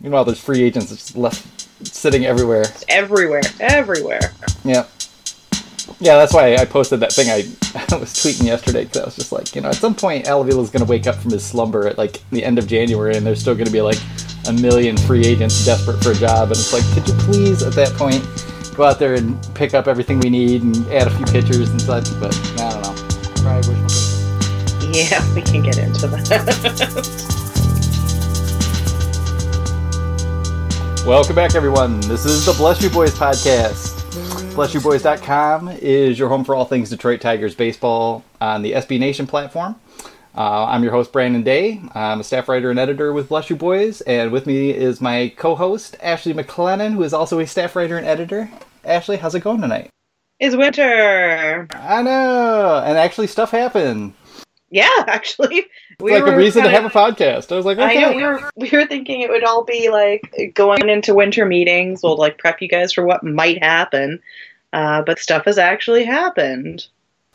Meanwhile, there's free agents just left sitting everywhere. Everywhere, everywhere. Yeah. Yeah, that's why I posted that thing I, I was tweeting yesterday because I was just like, you know, at some point Al Avila's going to wake up from his slumber at like the end of January and there's still going to be like a million free agents desperate for a job. And it's like, could you please at that point go out there and pick up everything we need and add a few pitchers and such? But I don't know. Yeah, we can get into that. Welcome back, everyone. This is the Bless You Boys podcast. BlessYouBoys.com is your home for all things Detroit Tigers baseball on the SB Nation platform. Uh, I'm your host, Brandon Day. I'm a staff writer and editor with Bless You Boys, and with me is my co host, Ashley MacLennan, who is also a staff writer and editor. Ashley, how's it going tonight? it's winter. I know, and actually, stuff happened. Yeah, actually. It's like a reason to have a podcast. I was like, I know we were we were thinking it would all be like going into winter meetings. We'll like prep you guys for what might happen, uh, but stuff has actually happened.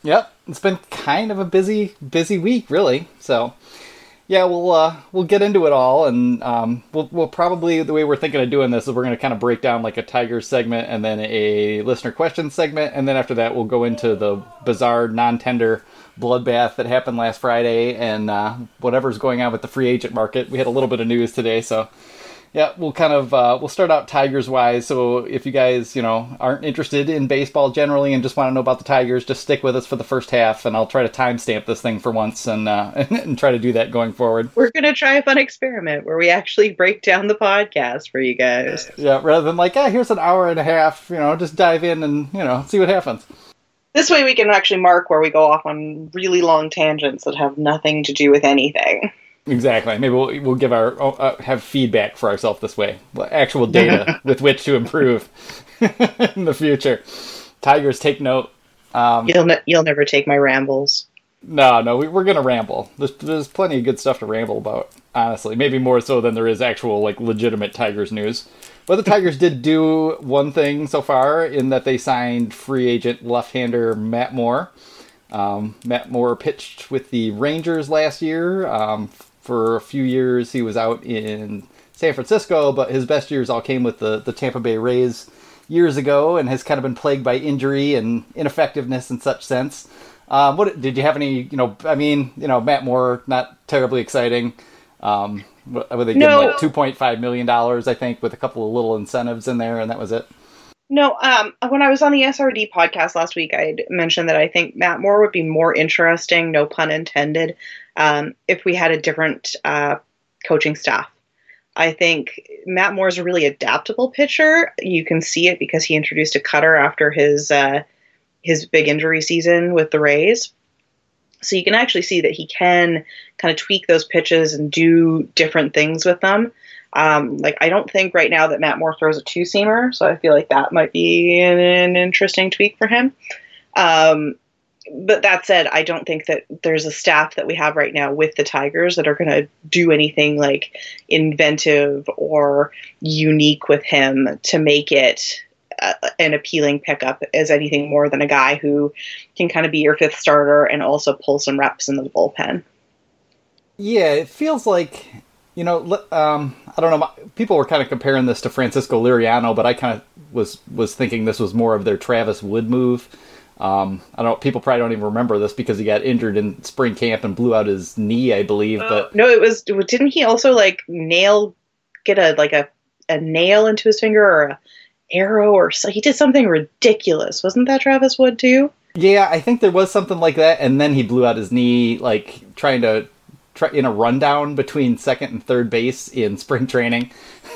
Yep, it's been kind of a busy, busy week, really. So, yeah, we'll uh, we'll get into it all, and um, we'll we'll probably the way we're thinking of doing this is we're going to kind of break down like a tiger segment, and then a listener question segment, and then after that we'll go into the bizarre non-tender bloodbath that happened last Friday, and uh, whatever's going on with the free agent market. We had a little bit of news today, so yeah, we'll kind of uh, we'll start out Tigers wise. So if you guys you know aren't interested in baseball generally and just want to know about the Tigers, just stick with us for the first half, and I'll try to timestamp this thing for once and uh, and try to do that going forward. We're gonna try a fun experiment where we actually break down the podcast for you guys. Yeah, rather than like, ah, here's an hour and a half. You know, just dive in and you know see what happens. This way, we can actually mark where we go off on really long tangents that have nothing to do with anything. Exactly. Maybe we'll we'll give our uh, have feedback for ourselves this way, actual data with which to improve in the future. Tigers, take note. Um, You'll ne- you'll never take my rambles. No, no, we, we're gonna ramble. There's there's plenty of good stuff to ramble about. Honestly, maybe more so than there is actual like legitimate Tigers news. But the Tigers did do one thing so far in that they signed free agent left-hander Matt Moore. Um, Matt Moore pitched with the Rangers last year. Um, for a few years, he was out in San Francisco, but his best years all came with the, the Tampa Bay Rays years ago, and has kind of been plagued by injury and ineffectiveness in such sense. Um, what did you have any? You know, I mean, you know, Matt Moore, not terribly exciting. Um, what they No. like two point five million dollars, I think, with a couple of little incentives in there, and that was it. No, um, when I was on the SRD podcast last week, I mentioned that I think Matt Moore would be more interesting, no pun intended, um, if we had a different uh, coaching staff. I think Matt Moore is a really adaptable pitcher. You can see it because he introduced a cutter after his uh, his big injury season with the Rays. So you can actually see that he can kind of tweak those pitches and do different things with them. Um, like I don't think right now that Matt Moore throws a two seamer, so I feel like that might be an, an interesting tweak for him. Um, but that said, I don't think that there's a staff that we have right now with the Tigers that are going to do anything like inventive or unique with him to make it uh, an appealing pickup as anything more than a guy who can kind of be your fifth starter and also pull some reps in the bullpen. Yeah, it feels like you know. Um, I don't know. my- People were kind of comparing this to Francisco Liriano, but I kind of was was thinking this was more of their Travis Wood move. Um, I don't. People probably don't even remember this because he got injured in spring camp and blew out his knee, I believe. But no, it was didn't he also like nail get a like a, a nail into his finger or a arrow or so he did something ridiculous. Wasn't that Travis Wood too? yeah, I think there was something like that, and then he blew out his knee, like trying to try in a rundown between second and third base in spring training.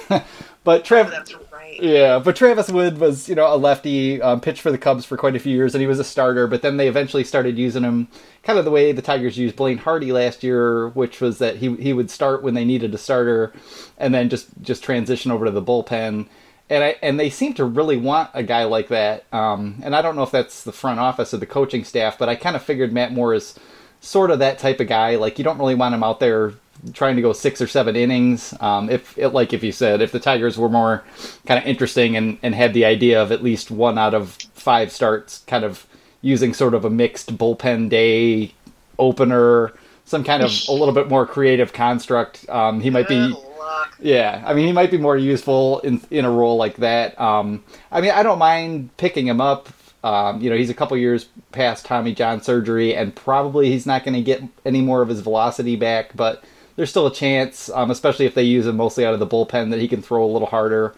but travis That's right. Yeah, but Travis Wood was, you know, a lefty, um, pitched for the Cubs for quite a few years, and he was a starter. But then they eventually started using him kind of the way the Tigers used Blaine Hardy last year, which was that he he would start when they needed a starter, and then just just transition over to the bullpen. And I and they seem to really want a guy like that. Um, and I don't know if that's the front office or the coaching staff, but I kind of figured Matt Moore is sort of that type of guy. Like you don't really want him out there trying to go six or seven innings. Um, if it, like if you said if the Tigers were more kind of interesting and, and had the idea of at least one out of five starts, kind of using sort of a mixed bullpen day opener, some kind of a little bit more creative construct, um, he might be look. Yeah, I mean, he might be more useful in in a role like that. Um, I mean, I don't mind picking him up. Um, you know, he's a couple years past Tommy John surgery, and probably he's not going to get any more of his velocity back. But there's still a chance, um, especially if they use him mostly out of the bullpen, that he can throw a little harder.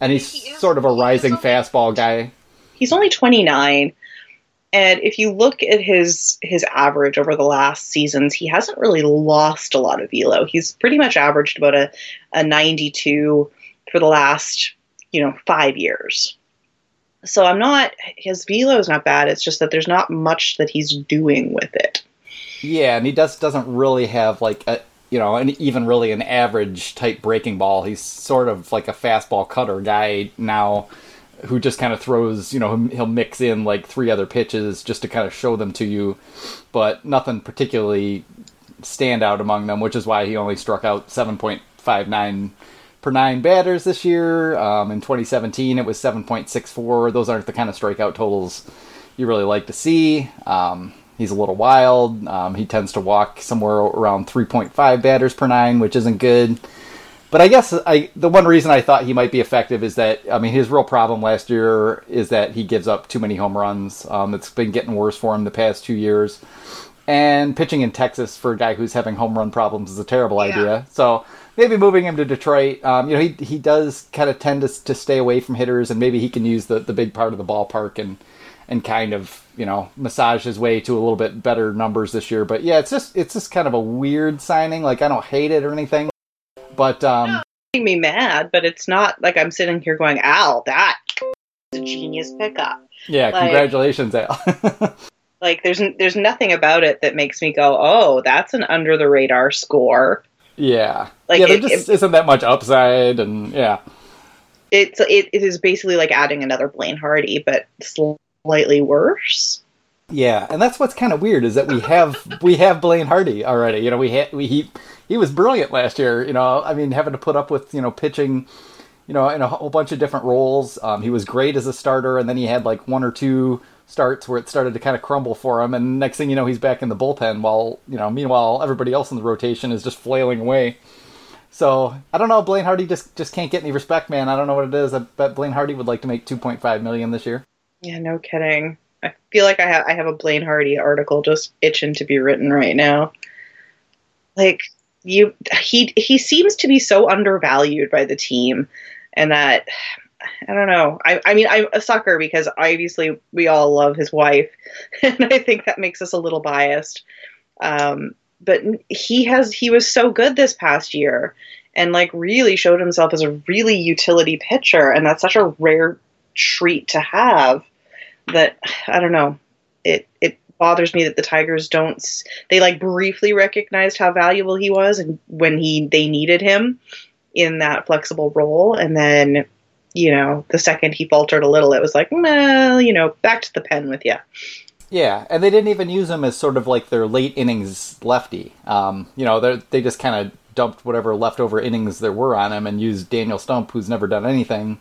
And he's He is- sort of a rising only- fastball guy. He's only 29. And if you look at his his average over the last seasons, he hasn't really lost a lot of velo. He's pretty much averaged about a, a 92 for the last, you know, five years. So I'm not his velo is not bad. It's just that there's not much that he's doing with it. Yeah, and he does doesn't really have like a you know, and even really an average type breaking ball. He's sort of like a fastball cutter guy now, who just kind of throws. You know, he'll mix in like three other pitches just to kind of show them to you, but nothing particularly stand out among them. Which is why he only struck out seven point five nine per nine batters this year. Um, in 2017, it was 7.64. Those aren't the kind of strikeout totals you really like to see. Um, he's a little wild. Um, he tends to walk somewhere around 3.5 batters per nine, which isn't good. But I guess I the one reason I thought he might be effective is that I mean his real problem last year is that he gives up too many home runs. Um, it's been getting worse for him the past two years. And pitching in Texas for a guy who's having home run problems is a terrible Yeah. idea. So maybe moving him to Detroit. Um, you know, he he does kind of tend to to stay away from hitters, and maybe he can use the the big part of the ballpark and and kind of you know massage his way to a little bit better numbers this year. But yeah, it's just it's just kind of a weird signing. Like I don't hate it or anything, but um, Making me mad, but it's not like I'm sitting here going, "Al, that is a genius pickup." yeah, like- congratulations, Al. Like there's there's nothing about it that makes me go, "Oh, that's an under the radar score." yeah, Like, yeah, there it- just isn't that much upside, and yeah. It's it, it is basically like adding another Blaine Hardy, but slightly worse. Yeah, and that's what's kind of weird is that we have we have Blaine Hardy already. You know, we had we he he was brilliant last year. You know, I mean, having to put up with you know pitching, you know, in a whole bunch of different roles. Um, he was great as a starter, and then he had like one or two starts where it started to kind of crumble for him. And next thing you know, he's back in the bullpen. While you know, meanwhile, everybody else in the rotation is just flailing away. So I don't know. Blaine Hardy just just can't get any respect, man. I don't know what it is. I bet Blaine Hardy would like to make two point five million this year. Yeah, no kidding. I feel like I have I have a Blaine Hardy article just itching to be written right now. Like you he he seems to be so undervalued by the team and that I don't know. I I mean I'm a sucker because obviously we all love his wife and I think that makes us a little biased. Um but he has he was so good this past year and like really showed himself as a really utility pitcher and that's such a rare treat to have that I don't know. It it bothers me that the Tigers don't they like briefly recognized how valuable he was and when he they needed him in that flexible role and then you know the second he faltered a little it was like well you know back to the pen with you Yeah, and they didn't even use him as sort of like their late innings lefty. Um, you know, they they just kind of dumped whatever leftover innings there were on him and used Daniel Stumpf, who's never done anything,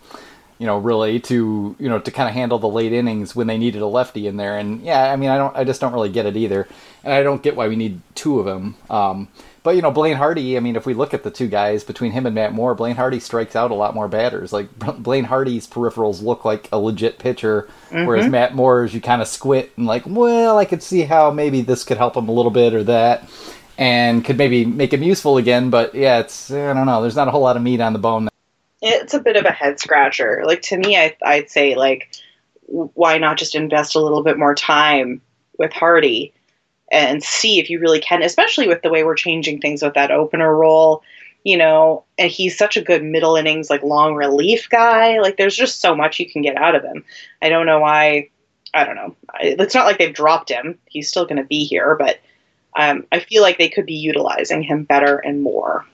you know, really to you know to kind of handle the late innings when they needed a lefty in there. And yeah, I mean, I don't, I just don't really get it either, and I don't get why we need two of them. Um, but you know, Blaine Hardy. I mean, if we look at the two guys between him and Matt Moore, Blaine Hardy strikes out a lot more batters. Like Blaine Hardy's peripherals look like a legit pitcher, whereas Matt Moore's you kind of squint and like, well, I could see how maybe this could help him a little bit or that, and could maybe make him useful again. But yeah, it's I don't know. There's not a whole lot of meat on the bone. It's a bit of a head scratcher. Like to me I, i'd say like why not just invest a little bit more time with hardy and see if you really can especially with the way we're changing things with that opener role you know and he's such a good middle innings like long relief guy. Like there's just so much you can get out of him. I don't know why i don't know. It's not like they've dropped him. He's still going to be here but um, i feel like they could be utilizing him better and more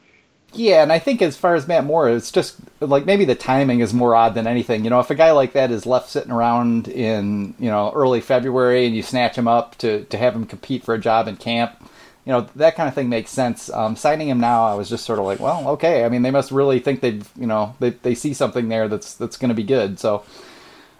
Yeah, and I think as far as Matt Moore, it's just like maybe the timing is more odd than anything. You know, if a guy like that is left sitting around in you know early February and you snatch him up to to have him compete for a job in camp, you know that kind of thing makes sense. Um, signing him now, I was just sort of like, well, okay. I mean, they must really think they've you know they they see something there that's that's going to be good. So.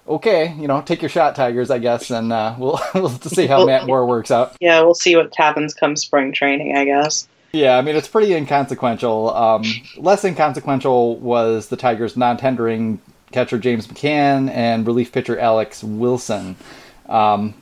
Okay, you know, take your shot, Tigers. I guess, and uh, we'll we'll see how Matt Moore works out. yeah we'll see what happens come spring training i guess Yeah, I mean it's pretty inconsequential. Um, less inconsequential was the Tigers non-tendering catcher James McCann and relief pitcher Alex Wilson. Um,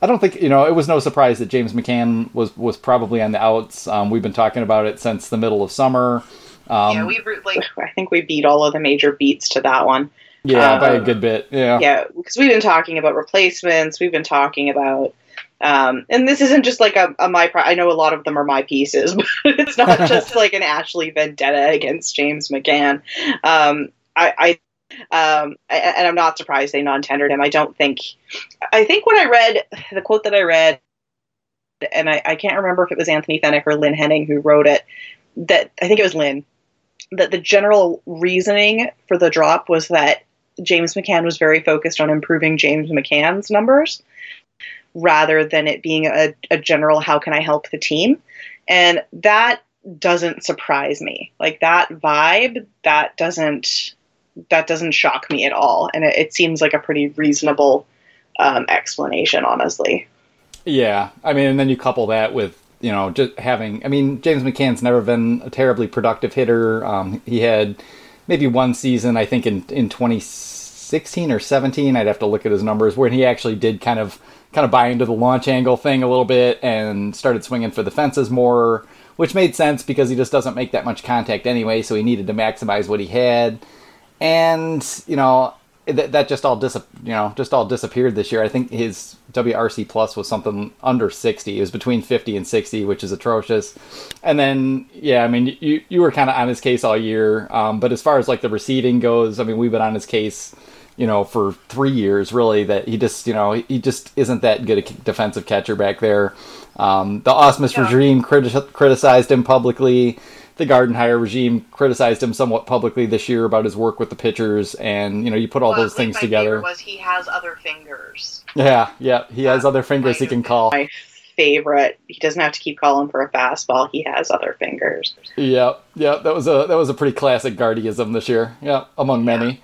I don't think you know it was no surprise that James McCann was was probably on the outs. Um, we've been talking about it since the middle of summer. Um, yeah, we like I think we beat all of the major beats to that one. Yeah, by a um, good bit. Yeah, yeah, because we've been talking about replacements. We've been talking about, um, and this isn't just like a, a my. I know a lot of them are my pieces, but it's not just like an Ashley vendetta against James McCann. Um, I, I um, and I'm not surprised they non-tendered him. I don't think. I think when I read the quote that I read, and I, I can't remember if it was Anthony Fenech or Lynn Henning who wrote it. That I think it was Lynn. That the general reasoning for the drop was that James McCann was very focused on improving James McCann's numbers, rather than it being a, a general "how can I help the team," and that doesn't surprise me. Like that vibe, that doesn't that doesn't shock me at all, and it, it seems like a pretty reasonable um, explanation, honestly. Yeah, I mean, and then you couple that with you know just having. I mean, James McCann's never been a terribly productive hitter. Um, he had maybe one season, I think, in in 2016 or 17. I'd have to look at his numbers where he actually did kind of kind of buy into the launch angle thing a little bit and started swinging for the fences more, which made sense because he just doesn't make that much contact anyway. So he needed to maximize what he had and you know that, that just all dis you know just all disappeared this year. I think his WRC plus was something under 60. It was between 50 and 60, which is atrocious. And then yeah, I mean you you were kind of on his case all year. Um, but as far as like the receiving goes, I mean we've been on his case you know for three years really that he just you know he just isn't that good a defensive catcher back there. Um, the Ausmus yeah. regime criti- criticized him publicly the Gardenhire regime criticized him somewhat publicly this year about his work with the pitchers, and you know you put all well, those things together. Was he has other fingers? Yeah, yeah, he has other fingers he can call. My favorite. He doesn't have to keep calling for a fastball. He has other fingers. Yeah, yeah, that was a that was a pretty classic Gardyism this year. Yeah, among many.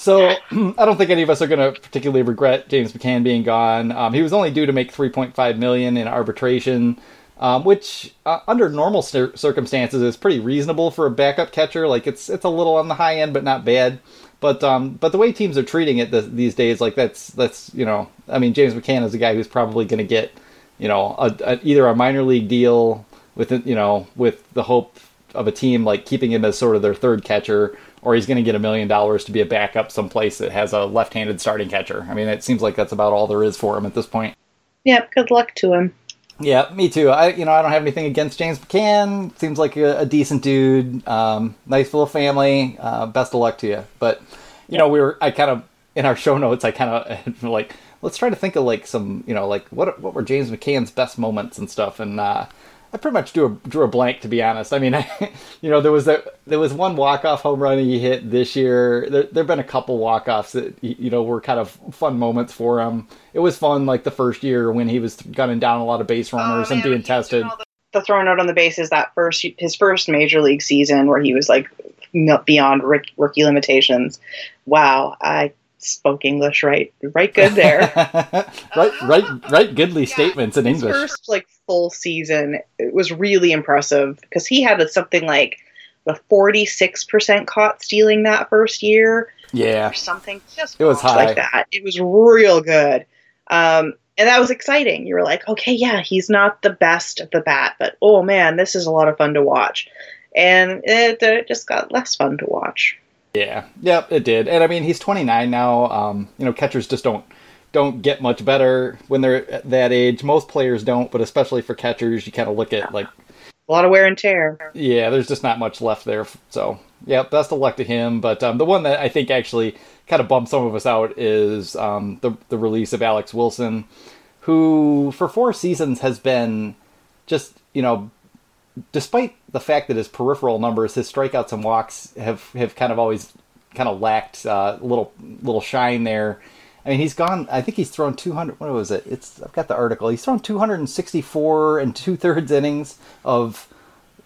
So I don't think any of us are going to particularly regret James McCann being gone. Um, he was only due to make 3.5 million in arbitration um, which uh, under normal cir- circumstances is pretty reasonable for a backup catcher. Like it's it's a little on the high end, but not bad. But um, but the way teams are treating it th- these days, like that's that's you know, I mean, James McCann is a guy who's probably going to get you know a, a, either a minor league deal with you know with the hope of a team like keeping him as sort of their third catcher, or he's going to get a million dollars to be a backup someplace that has a left-handed starting catcher. I mean, it seems like that's about all there is for him at this point. Yep, good luck to him. Yeah, me too. I you know I don't have anything against James McCann. Seems like a, a decent dude. Um, nice little family. Uh, best of luck to you. But you know we were I kind of in our show notes I kind of like let's try to think of like some you know like what what were James McCann's best moments and stuff and uh, I pretty much drew a, drew a blank to be honest. I mean, I, you know, there was a, there was one walk off home run he hit this year. There there've been a couple walk offs that you know were kind of fun moments for him. It was fun like the first year when he was gunning down a lot of base oh, runners oh, man, and being tested. The, the throwing out on the bases that first his first major league season where he was like beyond rookie limitations. Wow, I spoke English right, right good there. right, right, right. Goodly yeah. statements in English. First like full season, it was really impressive because he had something like the forty six percent caught stealing that first year. Yeah, or something just it was high like that. It was real good. Um, and that was exciting. You were like, okay, yeah, he's not the best at the bat, but oh man, this is a lot of fun to watch. And it, it just got less fun to watch. Yeah, yep, it did. And I mean, he's 29 now. Um, you know, catchers just don't don't get much better when they're at that age. Most players don't, but especially for catchers, you kind of look at like a lot of wear and tear. Yeah, there's just not much left there. So, yeah, best of luck to him. But um, the one that I think actually kind of bumped some of us out is um, the the release of Alex Wilson, who for four seasons has been just you know despite the fact that his peripheral numbers, his strikeouts and walks have have kind of always kind of lacked a uh, little little shine there. I mean, he's gone. I think he's thrown 200. What was it? It's I've got the article. He's thrown 264 and two thirds innings of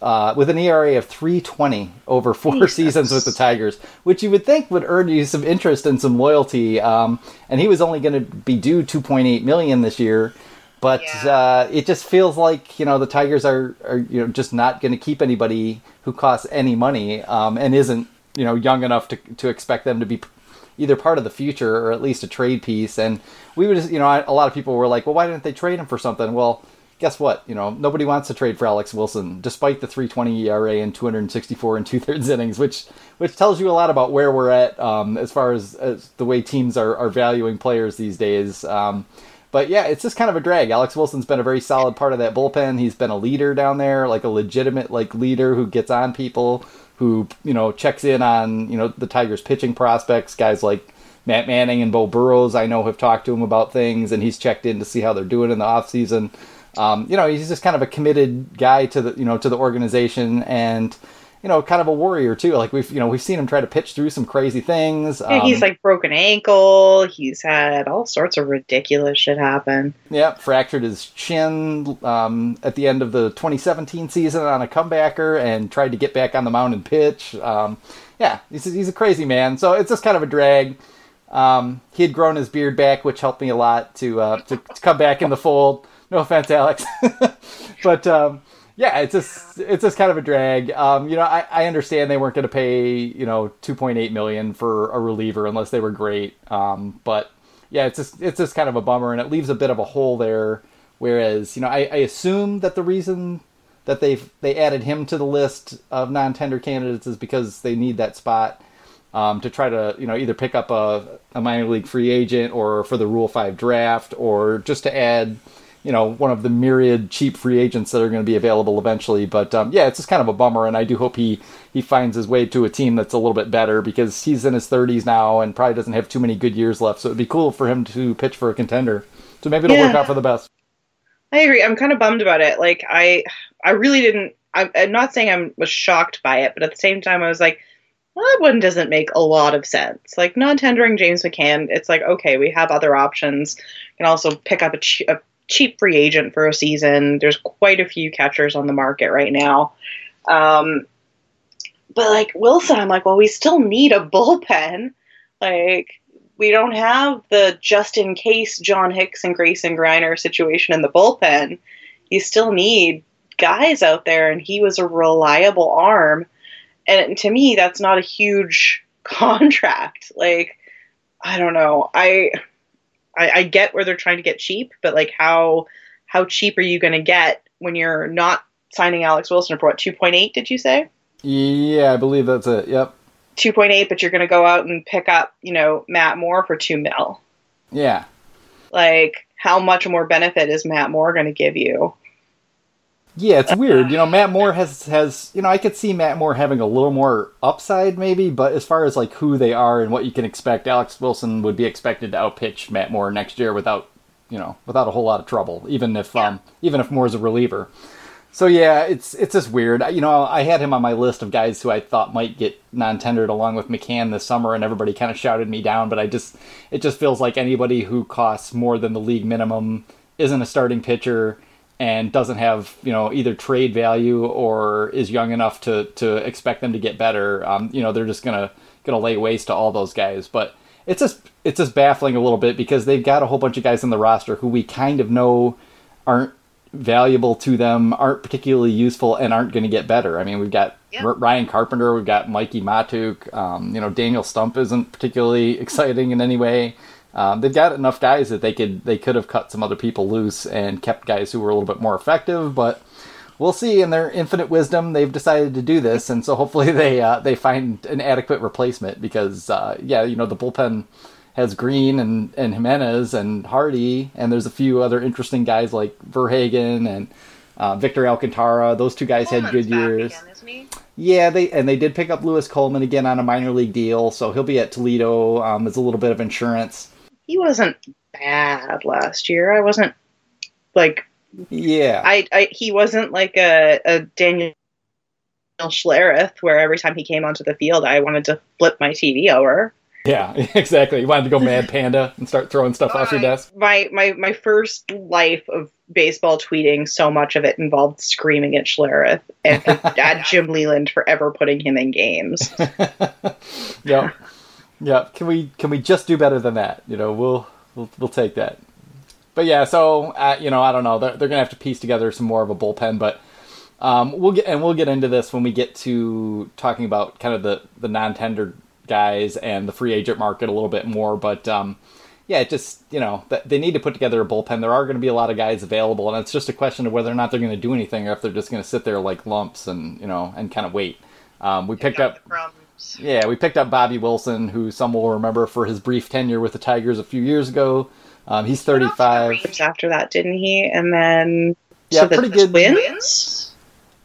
uh, with an ERA of 320 over four seasons with the Tigers, which you would think would earn you some interest and some loyalty. Um, and he was only going to be due 2.8 million this year. But Yeah. uh, it just feels like you know the Tigers are, are you know just not going to keep anybody who costs any money um, and isn't you know young enough to to expect them to be either part of the future or at least a trade piece. And we would just you know I- a lot of people were like, well, why didn't they trade him for something? Well. Guess what? You know nobody wants to trade for Alex Wilson, despite the 3.20 ERA and 264 and two thirds innings, which which tells you a lot about where we're at um, as far as, as the way teams are, are valuing players these days. Um, but yeah, it's just kind of a drag. Alex Wilson's been a very solid part of that bullpen. He's been a leader down there, like a legitimate like leader who gets on people, who you know checks in on you know the Tigers' pitching prospects. Guys like Matt Manning and Beau Burrows, I know, have talked to him about things, and he's checked in to see how they're doing in the off season. Um, you know, he's just kind of a committed guy to the you know to the organization and. You know, kind of a warrior too. Like we've, you know, we've seen him try to pitch through some crazy things. Yeah, he's Um, like broken ankle. He's had all sorts of ridiculous shit happen. Yeah, fractured his chin um, at the end of the 2017 season on a comebacker and tried to get back on the mound and pitch. Um, yeah, he's, he's a crazy man. So it's just kind of a drag. Um, he had grown his beard back, which helped me a lot to, uh, to, to come back in the fold. No offense, Alex. but um, yeah, it's just it's just kind of a drag. Um, you know, I, I understand they weren't going to pay you know 2.8 million for a reliever unless they were great. Um, but yeah, it's just it's just kind of a bummer, and it leaves a bit of a hole there. Whereas you know, I, I assume that the reason that they they added him to the list of non-tender candidates is because they need that spot um, to try to you know either pick up a, a minor league free agent or for the Rule Five draft or just to add you know one of the myriad cheap free agents that are going to be available eventually. But um, yeah, it's just kind of a bummer, and I do hope he he finds his way to a team that's a little bit better because he's in his 30s now and probably doesn't have too many good years left. So it'd be cool for him to pitch for a contender. So maybe it'll work out for the best. I agree. I'm kind of bummed about it. Like I, I really didn't. I'm, I'm not saying I was shocked by it, but at the same time, I was like, well, that one doesn't make a lot of sense. Like non-tendering James McCann, it's like okay, we have other options. You can also pick up a, che- a cheap free agent for a season. There's quite a few catchers on the market right now. Um, but like Wilson, I'm like, well, we still need a bullpen. Like we don't have the just in case John Hicks and Grayson Greiner situation in the bullpen. You still need guys out there, and he was a reliable arm. And to me, that's not a huge contract. Like, I don't know. I, I, I get where they're trying to get cheap, but like, how how cheap are you going to get when you're not signing Alex Wilson for what two point eight? Did you say? Yeah, I believe that's it. Yep. 2.8, but you're going to go out and pick up, you know, Matt Moore for 2 mil. Yeah. Like, how much more benefit is Matt Moore going to give you? Yeah, it's weird. You know, Matt Moore has has you know I could see Matt Moore having a little more upside maybe, but as far as like who they are and what you can expect, Alex Wilson would be expected to outpitch Matt Moore next year without you know without a whole lot of trouble, even if um even if Moore's a reliever. So yeah, it's it's just weird. You know, I had him on my list of guys who I thought might get non-tendered along with McCann this summer, and everybody kind of shouted me down. But I just it just feels like anybody who costs more than the league minimum isn't a starting pitcher and doesn't have you know either trade value or is young enough to to expect them to get better. Um, you know, they're just gonna gonna lay waste to all those guys. But it's just it's just baffling a little bit because they've got a whole bunch of guys in the roster who we kind of know aren't valuable to them, aren't particularly useful, and aren't going to get better. I mean, we've got. R- Ryan Carpenter, we've got Mikey Matuk. Um, you know, Daniel Stumpf isn't particularly exciting in any way. Um, they've got enough guys that they could they could have cut some other people loose and kept guys who were a little bit more effective, but. We'll see. In their infinite wisdom, they've decided to do this, and so hopefully they uh, they find an adequate replacement. Because uh, yeah, you know the bullpen has Green and, and Jimenez and Hardy, and there's a few other interesting guys like Verhagen and uh, Victor Alcantara. Those two guys had good years. Yeah, they and they did pick up Louis Coleman again on a minor league deal, so he'll be at Toledo um, as a little bit of insurance. He wasn't bad last year. I wasn't like Yeah, I, I he wasn't like a, a Daniel Schlereth where every time he came onto the field I wanted to flip my TV over. yeah, exactly. You wanted to go Mad Panda and start throwing stuff off your desk. My my my first life of baseball tweeting, so much of it involved screaming at Schlereth and at Jim Leyland for ever putting him in games. Yep, yep. Can we can we just do better than that? You know, we'll we'll, we'll take that. but yeah, so uh, you know, I don't know. They're, they're gonna have to piece together some more of a bullpen, but um, we'll get and we'll get into this when we get to talking about kind of the the non-tender guys and the free agent market a little bit more. But um, yeah, it just you know they need to put together a bullpen. There are going to be a lot of guys available, and it's just a question of whether or not they're going to do anything, or if they're just going to sit there like lumps and you know and kind of wait. Um, we picked up. Yeah, we picked up Bobby Wilson, who some will remember for his brief tenure with the Tigers a few years ago. Um, he's 35. After that, didn't he? And then yeah, pretty good. Twins.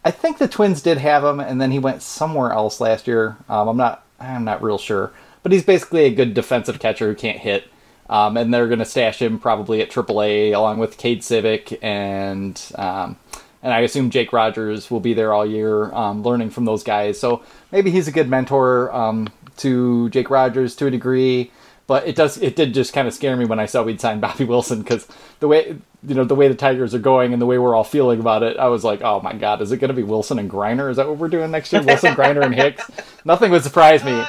I think the Twins did have him, and then he went somewhere else last year. Um, I'm not. I'm not real sure, but he's basically a good defensive catcher who can't hit. Um, and they're going to stash him probably at AAA along with Kade Scivicque and um, and I assume Jake Rogers will be there all year, um, learning from those guys. So maybe he's a good mentor um, to Jake Rogers to a degree. But it does it did just kind of scare me when I saw we'd signed Bobby Wilson because the way you know the way the Tigers are going and the way we're all feeling about it, I was like, oh my god, is it going to be Wilson and Greiner? Is that what we're doing next year? Wilson, Greiner, and Hicks? Nothing would surprise me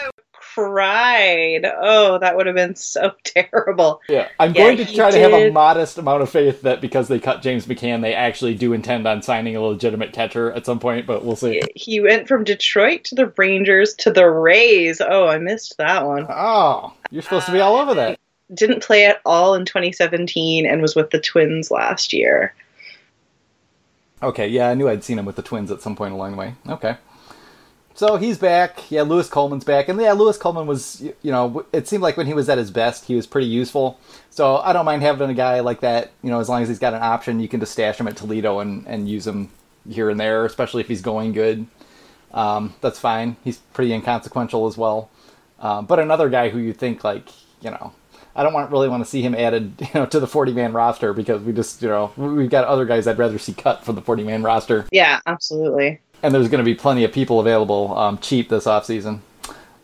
cried. Oh, that would have been so terrible. Yeah, I'm yeah, going to try did. to have a modest amount of faith that because they cut James McCann, they actually do intend on signing a legitimate catcher at some point, but we'll see. He went from Detroit to the Rangers to the Rays. Oh, I missed that one. Oh, you're supposed to be all over that. Uh, didn't play at all in 2017 and was with the Twins last year. Okay, yeah, I knew I'd seen him with the Twins at some point along the way. Okay. So he's back. Yeah, Louis Coleman's back, and yeah, Louis Coleman was, you know, it seemed like when he was at his best, he was pretty useful. So I don't mind having a guy like that. You know, as long as he's got an option, you can just stash him at Toledo and and use him here and there, especially if he's going good. Um, that's fine. He's pretty inconsequential as well. Um, but another guy who you think like, you know, I don't want really want to see him added, you know, to the 40 man roster because we just, you know, we've got other guys I'd rather see cut from the 40 man roster. Yeah, absolutely and there's going to be plenty of people available um, cheap this offseason.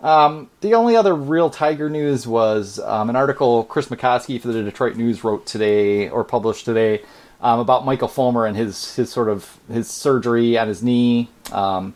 Um, the only other real Tiger news was um, an article Chris McCosky for the Detroit News wrote today or published today um, about Michael Fulmer and his his sort of his surgery on his knee, um,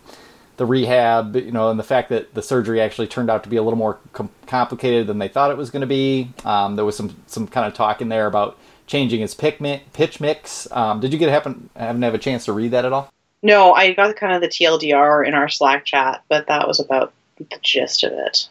the rehab, you know, and the fact that the surgery actually turned out to be a little more com- complicated than they thought it was going to be. Um, there was some some kind of talk in there about changing his pick mi- pitch mix. did you get happen haven't have a chance to read that at all? No, I got kind of the TLDR in our Slack chat, but that was about the gist of it.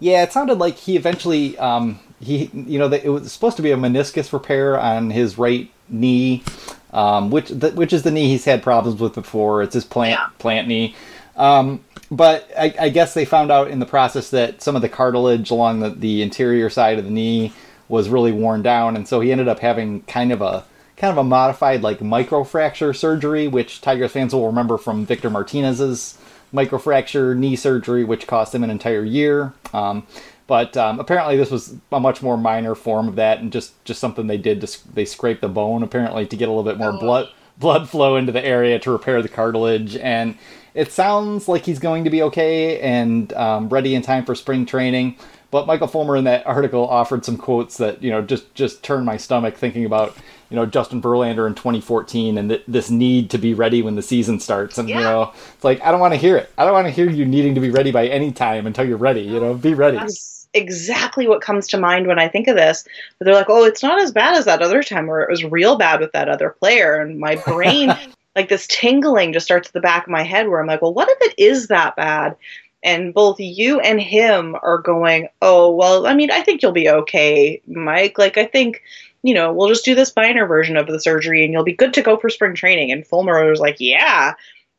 Yeah, it sounded like he eventually, um, he, you know, it was supposed to be a meniscus repair on his right knee, um, which, which is the knee he's had problems with before. It's his plant, yeah. plant knee. Um, but I, I, guess they found out in the process that some of the cartilage along the, the interior side of the knee was really worn down, and so he ended up having kind of a kind of a modified like microfracture surgery, which Tigers fans will remember from Victor Martinez's microfracture knee surgery, which cost him an entire year. Um, but um, apparently, this was a much more minor form of that, and just just something they did. To, they scraped the bone apparently to get a little bit more oh. blood blood flow into the area to repair the cartilage, and it sounds like he's going to be okay and um, ready in time for spring training. But Michael Fulmer in that article offered some quotes that you know just just turned my stomach thinking about you know Justin Verlander in 2014 and th- this need to be ready when the season starts and yeah. you know it's like I don't want to hear it. I don't want to hear you needing to be ready by any time until you're ready. You know, be ready. That's exactly what comes to mind when I think of this. But they're like, oh, it's not as bad as that other time where it was real bad with that other player, and my brain. like this tingling just starts at the back of my head where I'm like, well, what if it is that bad? and both you and him are going, "Oh, well, I mean, I think you'll be okay, Mike. Like I think you know, we'll just do this minor version of the surgery and you'll be good to go for spring training. And Fulmer was like, yeah.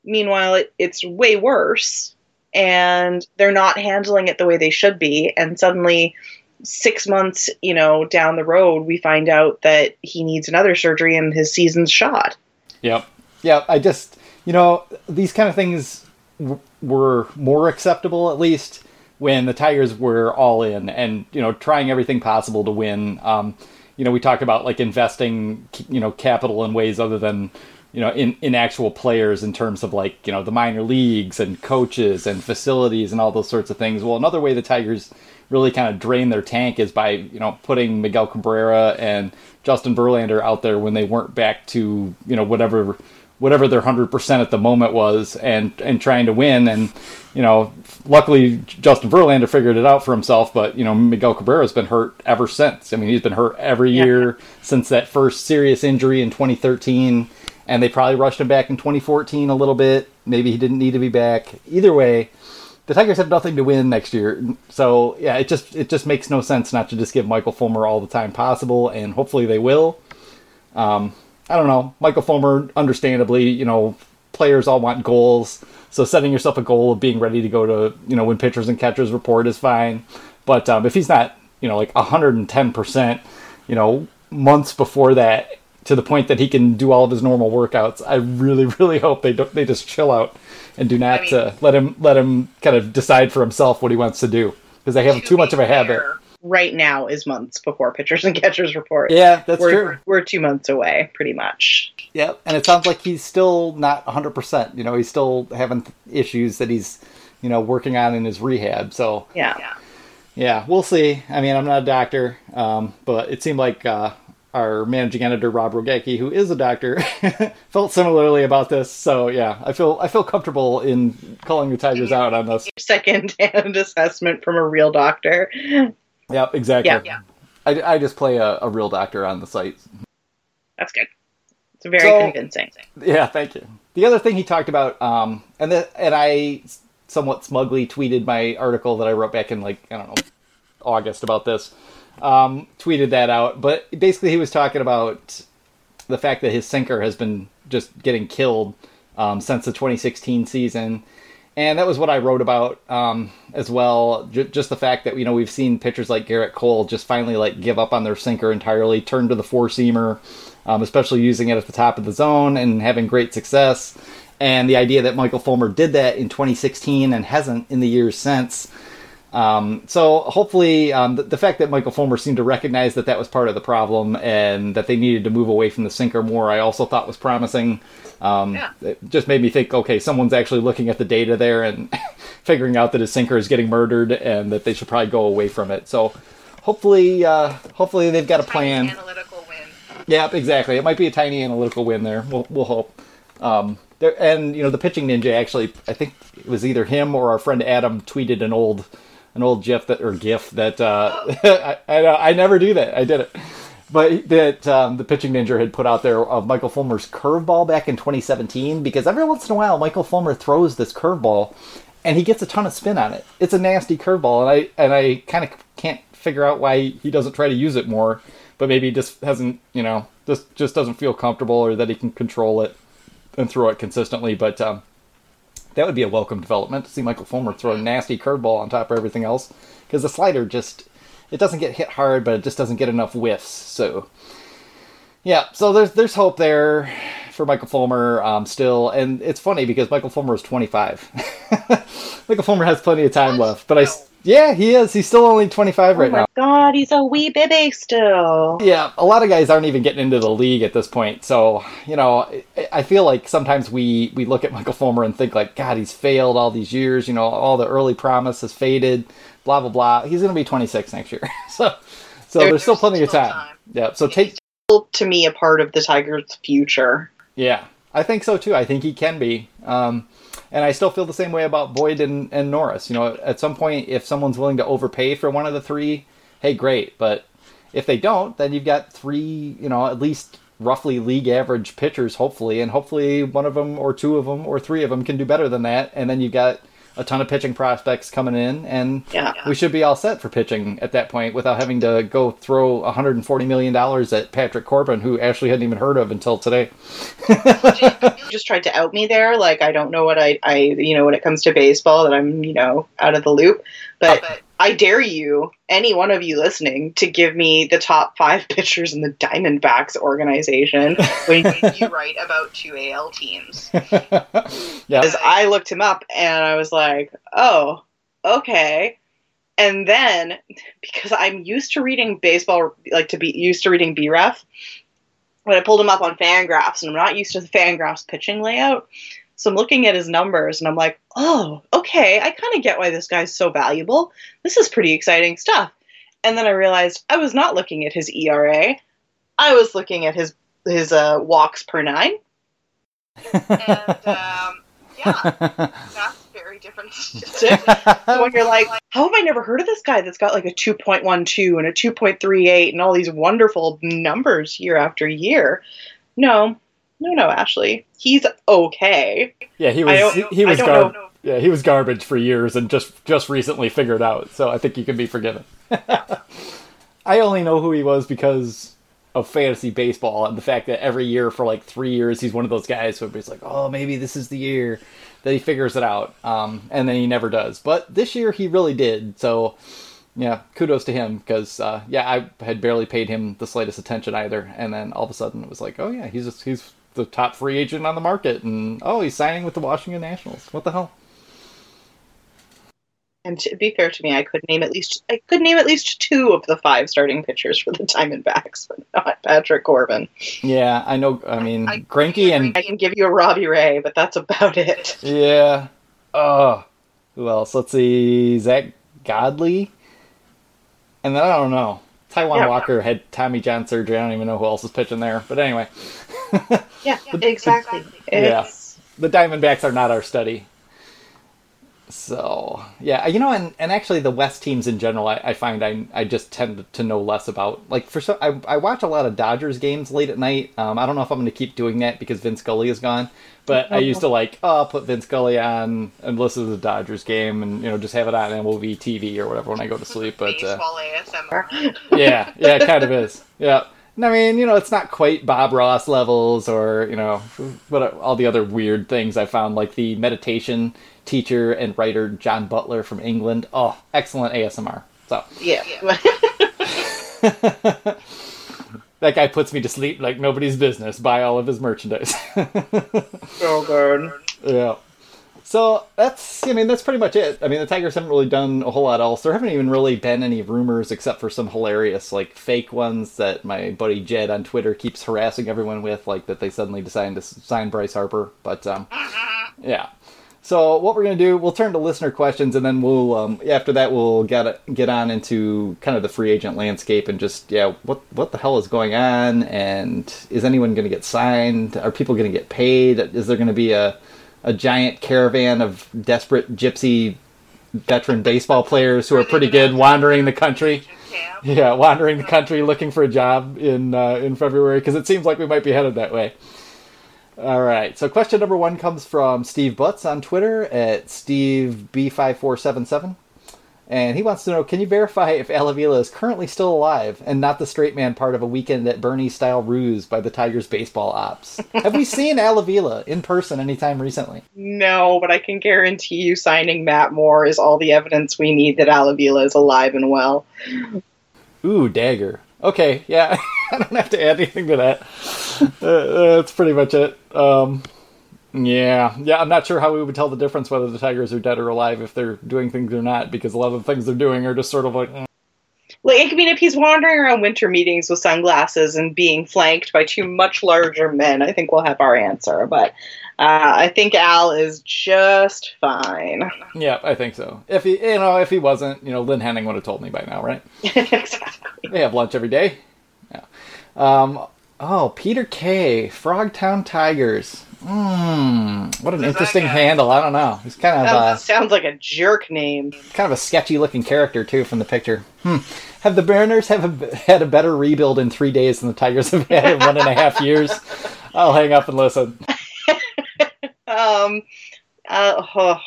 Meanwhile, it, it's way worse and they're not handling it the way they should be. And suddenly, six months, you know, down the road, we find out that he needs another surgery and his season's shot. Yep. Yeah. I just, you know, these kind of things w- were more acceptable, at least, when the Tigers were all in and, you know, trying everything possible to win. Um, you know, we talk about like investing, you know, capital in ways other than, you know, in, in actual players in terms of like, you know, the minor leagues and coaches and facilities and all those sorts of things. Well, another way the Tigers really kind of drain their tank is by, you know, putting Miguel Cabrera and Justin Verlander out there when they weren't back to, you know, whatever whatever their 100% at the moment was and and trying to win. And you know luckily Justin Verlander figured it out for himself but you know Miguel Cabrera's been hurt ever since. I mean he's been hurt every year yeah. since that first serious injury in 2013 and they probably rushed him back in 2014 a little bit. Maybe he didn't need to be back. Either way the Tigers have nothing to win next year. So yeah it just it just makes no sense not to just give Michael Fulmer all the time possible and hopefully they will. Um, I don't know. Michael Fulmer, understandably, you know, players all want goals. So setting yourself a goal of being ready to go to, you know, when pitchers and catchers report is fine. But um, if he's not, you know, like 110%, you know, months before that to the point that he can do all of his normal workouts, I really, really hope they don't, they just chill out and do not I mean, uh, let him let him kind of decide for himself what he wants to do because they have too much of a habit right now is months before pitchers and catchers report. Yeah, that's we're, true. We're two months away, pretty much. Yep, and it sounds like he's still not 100%. You know, he's still having issues that he's, you know, working on in his rehab. So, yeah. Yeah, yeah we'll see. I mean, I'm not a doctor, um, but it seemed like uh, our managing editor Rob Rogacki, who is a doctor, felt similarly about this. So yeah, I feel I feel comfortable in calling the Tigers out on this. Second hand assessment from a real doctor. Yep, exactly. Yeah, yeah. I, I just play a, a real doctor on the site. That's good. It's very so, convincing. Yeah, thank you. The other thing he talked about, um, and the, and I somewhat smugly tweeted my article that I wrote back in like I don't know August about this. Um, tweeted that out, but basically he was talking about the fact that his sinker has been just getting killed um, since the 2016 season, and that was what I wrote about um, as well. J- just the fact that you know we've seen pitchers like Gerrit Cole just finally like give up on their sinker entirely, turn to the four seamer, um, especially using it at the top of the zone and having great success. And the idea that Michael Fulmer did that in 2016 and hasn't in the years since. Um, so hopefully, um, the, the, fact that Michael Fulmer seemed to recognize that that was part of the problem and that they needed to move away from the sinker more, I also thought was promising. Um, yeah. It just made me think, okay, someone's actually looking at the data there and figuring out that his sinker is getting murdered and that they should probably go away from it. So hopefully, uh, hopefully they've got a plan. Analytical win. Yeah, exactly. It might be a tiny analytical win there. We'll, we'll hope. Um, there, and you know, the pitching ninja actually, I think it was either him or our friend Adam tweeted an old, an old GIF that or GIF that uh, I, I, I never do that. I did it but that um, the pitching ninja had put out there of Michael Fulmer's curveball back in 2017 because every once in a while Michael Fulmer throws this curveball and he gets a ton of spin on it. It's a nasty curveball and I and I kind of can't figure out why he doesn't try to use it more, but maybe he just hasn't, you know, just just doesn't feel comfortable or that he can control it and throw it consistently, but um, that would be a welcome development to see Michael Fulmer throw a nasty curveball on top of everything else. Because the slider just it doesn't get hit hard, but it just doesn't get enough whiffs. So, yeah, so there's there's hope there for Michael Fulmer um, still, and it's funny because Michael Fulmer is 25. Michael Fulmer has plenty of time left, but I yeah he is. He's still only 25 right now. God, he's a wee baby still. Yeah, a lot of guys aren't even getting into the league at this point. So you know, I feel like sometimes we we look at Michael Fulmer and think like, God, he's failed all these years. You know, all the early promise has faded blah blah blah. He's going to be 26 next year, so so there's, there's still plenty of time. time. Yeah, so take to me a part of the Tigers' future. Yeah, I think so too. I think he can be. Um, and I still feel the same way about Boyd and, and Norris. You know, at some point, if someone's willing to overpay for one of the three, hey, great. But if they don't, then you've got three, you know, at least roughly league average pitchers, hopefully, and hopefully one of them or two of them or three of them can do better than that. And then you've got a ton of pitching prospects coming in, and yeah. we should be all set for pitching at that point without having to go throw 140 million dollars at Patrick Corbin, who Ashley hadn't even heard of until today. just tried to out me there, like I don't know what I, I, you know, when it comes to baseball, that I'm, you know, out of the loop, but. Oh, but I dare you, any one of you listening, to give me the top five pitchers in the Diamondbacks organization when you write about two AL teams. yeah. As I looked him up and I was like, oh, okay. And then because I'm used to reading baseball, like to be used to reading BREF, when I pulled him up on Fangraphs, and I'm not used to the Fangraphs pitching layout. So I'm looking at his numbers and I'm like, oh, okay, I kind of get why this guy's so valuable. This is pretty exciting stuff. And then I realized I was not looking at his ERA. I was looking at his his uh, walks per nine. and um, yeah, that's very different statistic. so when you're like, how have I never heard of this guy that's got like a 2.12 and a 2.38 and all these wonderful numbers year after year? No, no, no, Ashley, he's okay. Yeah, he was he, he was gar- yeah he was garbage for years and just just recently figured out. So I think you can be forgiven. I only know who he was because of fantasy baseball and the fact that every year for like three years he's one of those guys who everybody's like, oh, maybe this is the year that he figures it out, um, and then he never does. But this year he really did. So yeah, kudos to him because uh, yeah, I had barely paid him the slightest attention either, and then all of a sudden it was like, oh yeah, he's just, he's the top free agent on the market, and oh, he's signing with the Washington Nationals. What the hell? And to be fair to me, I could name at least I could name at least two of the five starting pitchers for the Diamondbacks, but not Patrick Corbin. Yeah, I know. I mean, I, and I can give you a Robbie Ray, but that's about it. Yeah. Oh, who else? Let's see, Zack Godley, and then I don't know. Taijuan yeah, Walker had Tommy John surgery. I don't even know who else is pitching there, but anyway. yeah, exactly. yeah, the Diamondbacks are not our study. So yeah, you know, and, and actually the West teams in general, I, I find I I just tend to know less about. Like for so, I I watch a lot of Dodgers games late at night. Um, I don't know if I'm going to keep doing that because Vince Scully is gone, but I used to like oh I'll put Vince Scully on and listen to the Dodgers game and you know just have it on MLB TV or whatever when I go to sleep. But uh, yeah, yeah, it kind of is. Yeah. I mean, you know, it's not quite Bob Ross levels or, you know, what all the other weird things I found, like the meditation teacher and writer John Butler from England. Oh, excellent ASMR. So yeah. that guy puts me to sleep like nobody's business. Buy all of his merchandise. oh god. Yeah. So that's, I mean, that's pretty much it. I mean, the Tigers haven't really done a whole lot else. There haven't even really been any rumors except for some hilarious, like, fake ones that my buddy Jed on Twitter keeps harassing everyone with, like that they suddenly decided to sign Bryce Harper. But, um, yeah. So what we're going to do, we'll turn to listener questions, and then we'll um, after that we'll get get on into kind of the free agent landscape and just yeah, what what the hell is going on, and is anyone going to get signed? Are people going to get paid? Is there going to be a a giant caravan of desperate gypsy veteran baseball players who are pretty good wandering the country? Yeah, wandering the country looking for a job in uh, in February because it seems like we might be headed that way. All right. So question number one comes from Steve Butts on Twitter at SteveB5477. And he wants to know can you verify if Al Avila is currently still alive and not the straight man part of a weekend at Bernie style ruse by the Tigers baseball ops? Have we seen Al Avila in person anytime recently? No, but I can guarantee you signing Matt Moore is all the evidence we need that Al Avila is alive and well. Ooh, dagger. Okay, yeah. I don't have to add anything to that. Uh, that's pretty much it. Um, yeah, yeah. I'm not sure how we would tell the difference whether the tigers are dead or alive if they're doing things or not, because a lot of the things they're doing are just sort of like. Eh. Like, I mean, if he's wandering around winter meetings with sunglasses and being flanked by two much larger men, I think we'll have our answer. But uh, I think Al is just fine. Yeah, I think so. If he, you know, if he wasn't, you know, Lynn Henning would have told me by now, right? exactly. They have lunch every day. Yeah. Um, oh, Peter K. Frogtown Tigers. Hmm. What an interesting handle. I don't know. He's kind of uh, sounds like a jerk name. Kind of a sketchy looking character too from the picture. Hmm. Have the Mariners have a, had a better rebuild in three days than the Tigers have had in one and a half years? I'll hang up and listen. um. Uh, oh.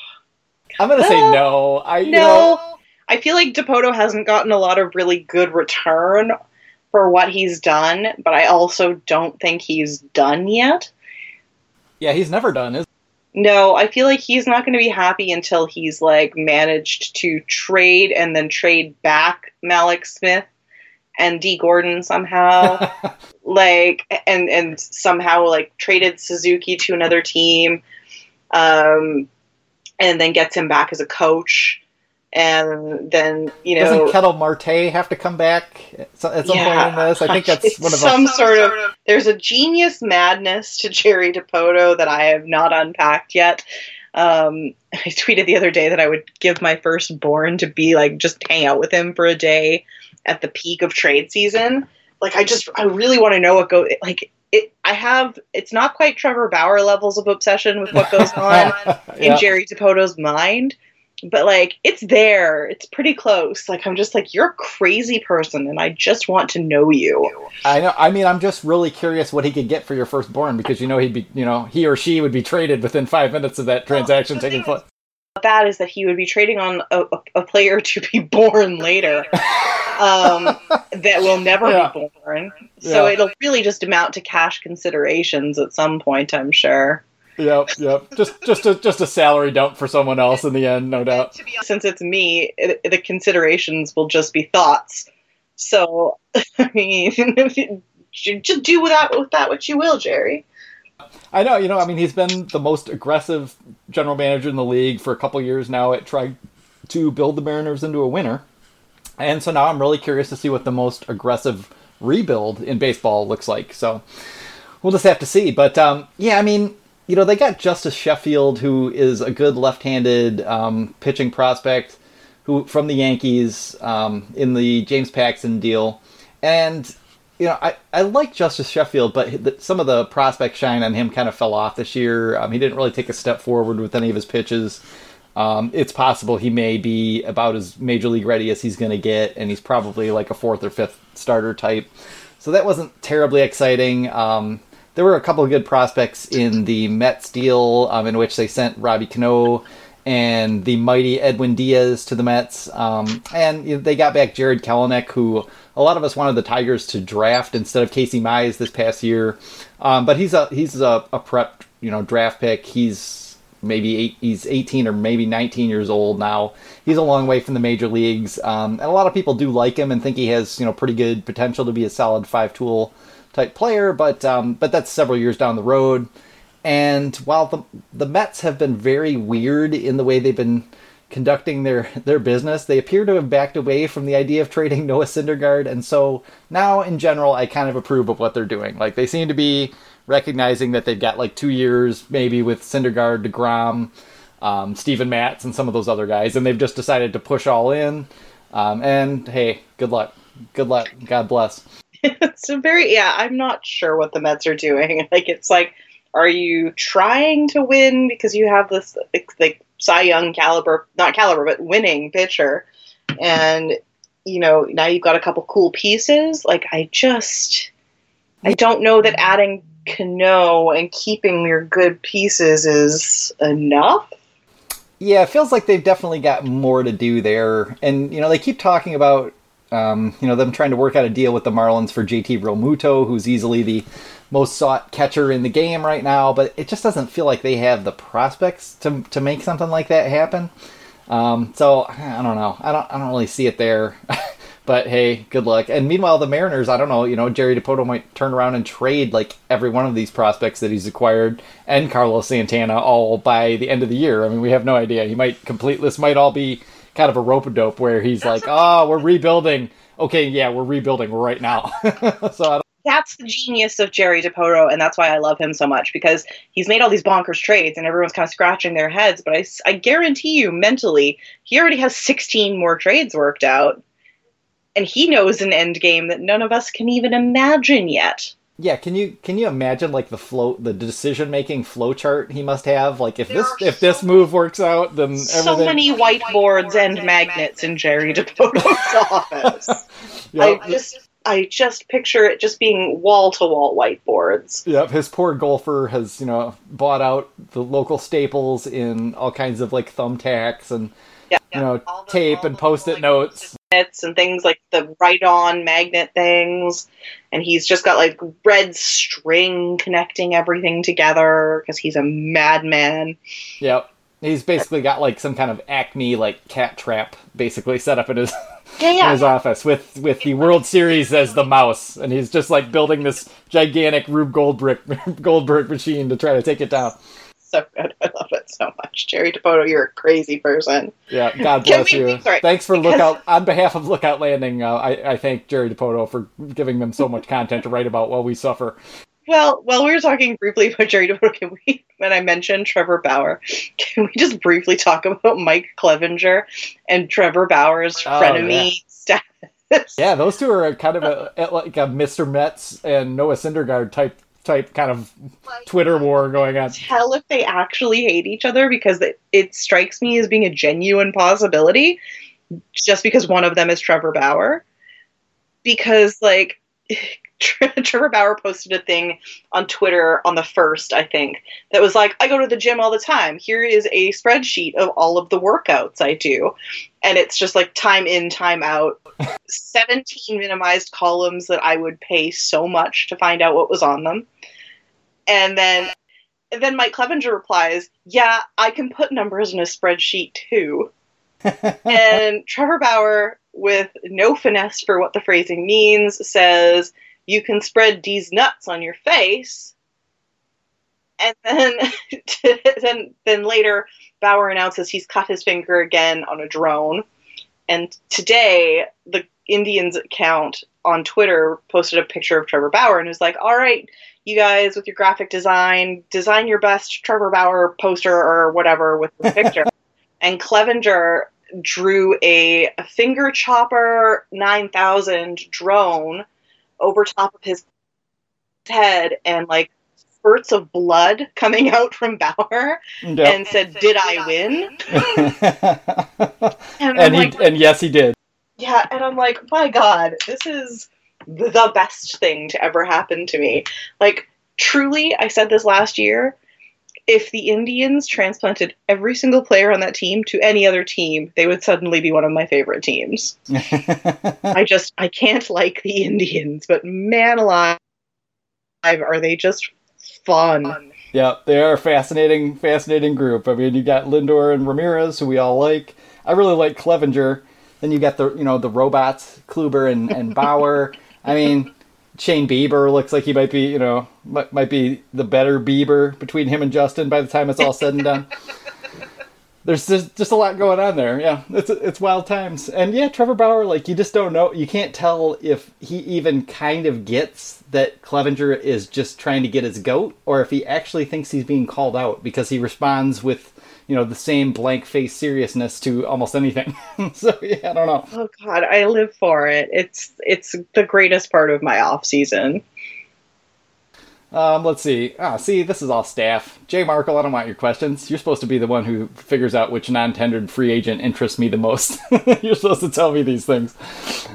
I'm gonna say no. I no. Know, I feel like Dipoto hasn't gotten a lot of really good return for what he's done, but I also don't think he's done yet. Yeah, he's never done, is no, I feel like he's not going to be happy until he's like managed to trade and then trade back Mallex Smith and Dee Gordon somehow. like and and somehow like traded Suzuki to another team. Um and then gets him back as a coach and then you know doesn't Ketel Marte have to come back at some yeah, point in this? I think that's one of some sort of. There's a genius madness to Jerry Dipoto that I have not unpacked yet. Um, I tweeted the other day that I would give my firstborn to be like just hang out with him for a day at the peak of trade season. Like I just I really want to know what go like it, I have it's not quite Trevor Bauer levels of obsession with what goes on in Yeah. Jerry Dipoto's mind, but like it's there. It's pretty close. Like I'm just like you're a crazy person, and I just want to know you. I know. I mean, I'm just really curious what he could get for your firstborn because you know he'd be, you know, he or she would be traded within five minutes of that transaction the taking place. Bad is that he would be trading on a, a, a player to be born later. um, that will never Yeah. be born. So Yeah. it'll really just amount to cash considerations at some point, I'm sure. Yep, yep. Just, just a, just a salary dump for someone else in the end, no doubt. Since it's me, it, the considerations will just be thoughts. So, I mean, just do with that, with that what you will, Jerry. I know, you know, I mean, he's been the most aggressive general manager in the league for a couple years now at trying to build the Mariners into a winner. And so now I'm really curious to see what the most aggressive rebuild in baseball looks like. So we'll just have to see. But um, yeah, I mean, you know, they got Justus Sheffield, who is a good left-handed um, pitching prospect, who from the Yankees um, in the James Paxton deal, and you know, I, I like Justus Sheffield, but some of the prospect shine on him kind of fell off this year. Um, he didn't really take a step forward with any of his pitches. Um, it's possible he may be about as major league ready as he's going to get, and he's probably like a fourth or fifth starter type. So that wasn't terribly exciting. Um, there were a couple of good prospects in the Mets deal, um, in which they sent Robbie Cano and the mighty Edwin Diaz to the Mets, um, and they got back Jarred Kelenic, who a lot of us wanted the Tigers to draft instead of Casey Mize this past year. Um, but he's a he's a, a prep you know draft pick. He's maybe eight, he's 18 or maybe 19 years old now. He's a long way from the major leagues, um, and a lot of people do like him and think he has you know pretty good potential to be a solid five tool type player. But um, but that's several years down the road. And while the the Mets have been very weird in the way they've been conducting their their business, they appear to have backed away from the idea of trading Noah Syndergaard, and so now in general, I kind of approve of what they're doing. Like they seem to be recognizing that they've got like two years maybe with Syndergaard, deGrom, um, Steven Matz, and some of those other guys, and they've just decided to push all in. Um, and hey, good luck, good luck, God bless. it's a very yeah. I'm not sure what the Mets are doing. Like it's like, are you trying to win because you have this like, Cy Young caliber, not caliber, but winning pitcher, and you know now you've got a couple cool pieces. Like I just, I don't know that adding Cano and keeping your good pieces is enough. Yeah, it feels like they've definitely got more to do there. And, you know, they keep talking about, um, you know, them trying to work out a deal with the Marlins for JT Realmuto, who's easily the most sought catcher in the game right now. But it just doesn't feel like they have the prospects to, to make something like that happen. Um, so I don't know. I don't. I don't really see it there. but hey, good luck. And meanwhile, the Mariners. I don't know. You know, Jerry Dipoto might turn around and trade like every one of these prospects that he's acquired and Carlos Santana all by the end of the year. I mean, we have no idea. He might complete. This might all be kind of a rope a dope where he's like, "Oh, we're rebuilding." Okay, yeah, we're rebuilding right now. so that's the genius of Jerry Dipoto, and that's why I love him so much because he's made all these bonkers trades, and everyone's kind of scratching their heads. But I, I guarantee you, mentally, he already has 16 more trades worked out, and he knows an end game that none of us can even imagine yet. Yeah. Can you can you imagine like the flow, the decision making flow chart he must have? Like if this if this move works out, then So everything. many whiteboards and magnets in Jerry Dipoto's office. Yep. I just, I just picture it just being wall to wall whiteboards. Yep, his poor golfer has, you know, bought out the local staples in all kinds of like thumbtacks and Yeah, you know, all the- tape all and post-it like, notes. And things like the right-on magnet things, and he's just got like red string connecting everything together because he's a madman. Yep. He's basically got like some kind of acme like cat trap basically set up in his Yeah, in his office with with the World Series as the mouse and he's just like building this gigantic Rube Goldberg Goldberg machine to try to take it down. So good. I love it so much. Jerry Dipoto, you're a crazy person. Yeah, God bless you. sorry, Thanks for lookout on behalf of Lookout Landing. Uh, I, I thank Jerry Dipoto for giving them so much content to write about while we suffer. Well, while we were talking briefly about Jerry Dipoto, can we, when I mentioned Trevor Bauer, can we just briefly talk about Mike Clevinger and Trevor Bauer's Oh, frenemy status? Yeah, those two are kind of a, like a Mr. Metz and Noah Syndergaard type type kind of Twitter war going on. Tell if they actually hate each other because it, it strikes me as being a genuine possibility just because one of them is Trevor Bauer. Because, like, Trevor Bauer posted a thing on Twitter on the first, I think, that was like, I go to the gym all the time. Here is a spreadsheet of all of the workouts I do. And it's just like time in, time out. 17 minimized columns that I would pay so much to find out what was on them. And then and then Mike Clevinger replies, Yeah, I can put numbers in a spreadsheet too. and Trevor Bauer, with no finesse for what the phrasing means, says, you can spread these nuts on your face. And then, then, then later, Bauer announces he's cut his finger again on a drone. And today, the Indians account on Twitter posted a picture of Trevor Bauer and was like, "All right, you guys with your graphic design, design your best Trevor Bauer poster or whatever with the picture." and Clevinger drew a, a finger chopper 9000 drone over top of his head and like spurts of blood coming out from Bauer yep. and said, "Did I win?" and, and, he, like, and yes, he did. Yeah, and I'm like, my God, this is the best thing to ever happen to me. Like, truly, I said this last year if the Indians transplanted every single player on that team to any other team, they would suddenly be one of my favorite teams. I just I can't like the Indians, but man alive, are they just fun? Yeah, they are a fascinating, fascinating group. I mean, you got Lindor and Ramirez, who we all like. I really like Clevinger. Then you got the you know the robots, Kluber and, and Bauer. I mean, Shane Bieber looks like he might be, you know, might, might be the better Bieber between him and Justin by the time it's all said and done. There's just, just a lot going on there. Yeah, it's it's wild times. And yeah, Trevor Bauer, like you just don't know. You can't tell if he even kind of gets that Clevinger is just trying to get his goat, or if he actually thinks he's being called out because he responds with you know the same blank face seriousness to almost anything. so yeah, I don't know. Oh God, I live for it. It's it's the greatest part of my off season. Um, let's see. Ah, see, this is all staff. Jay Markle, I don't want your questions. You're supposed to be the one who figures out which non-tendered free agent interests me the most. You're supposed to tell me these things.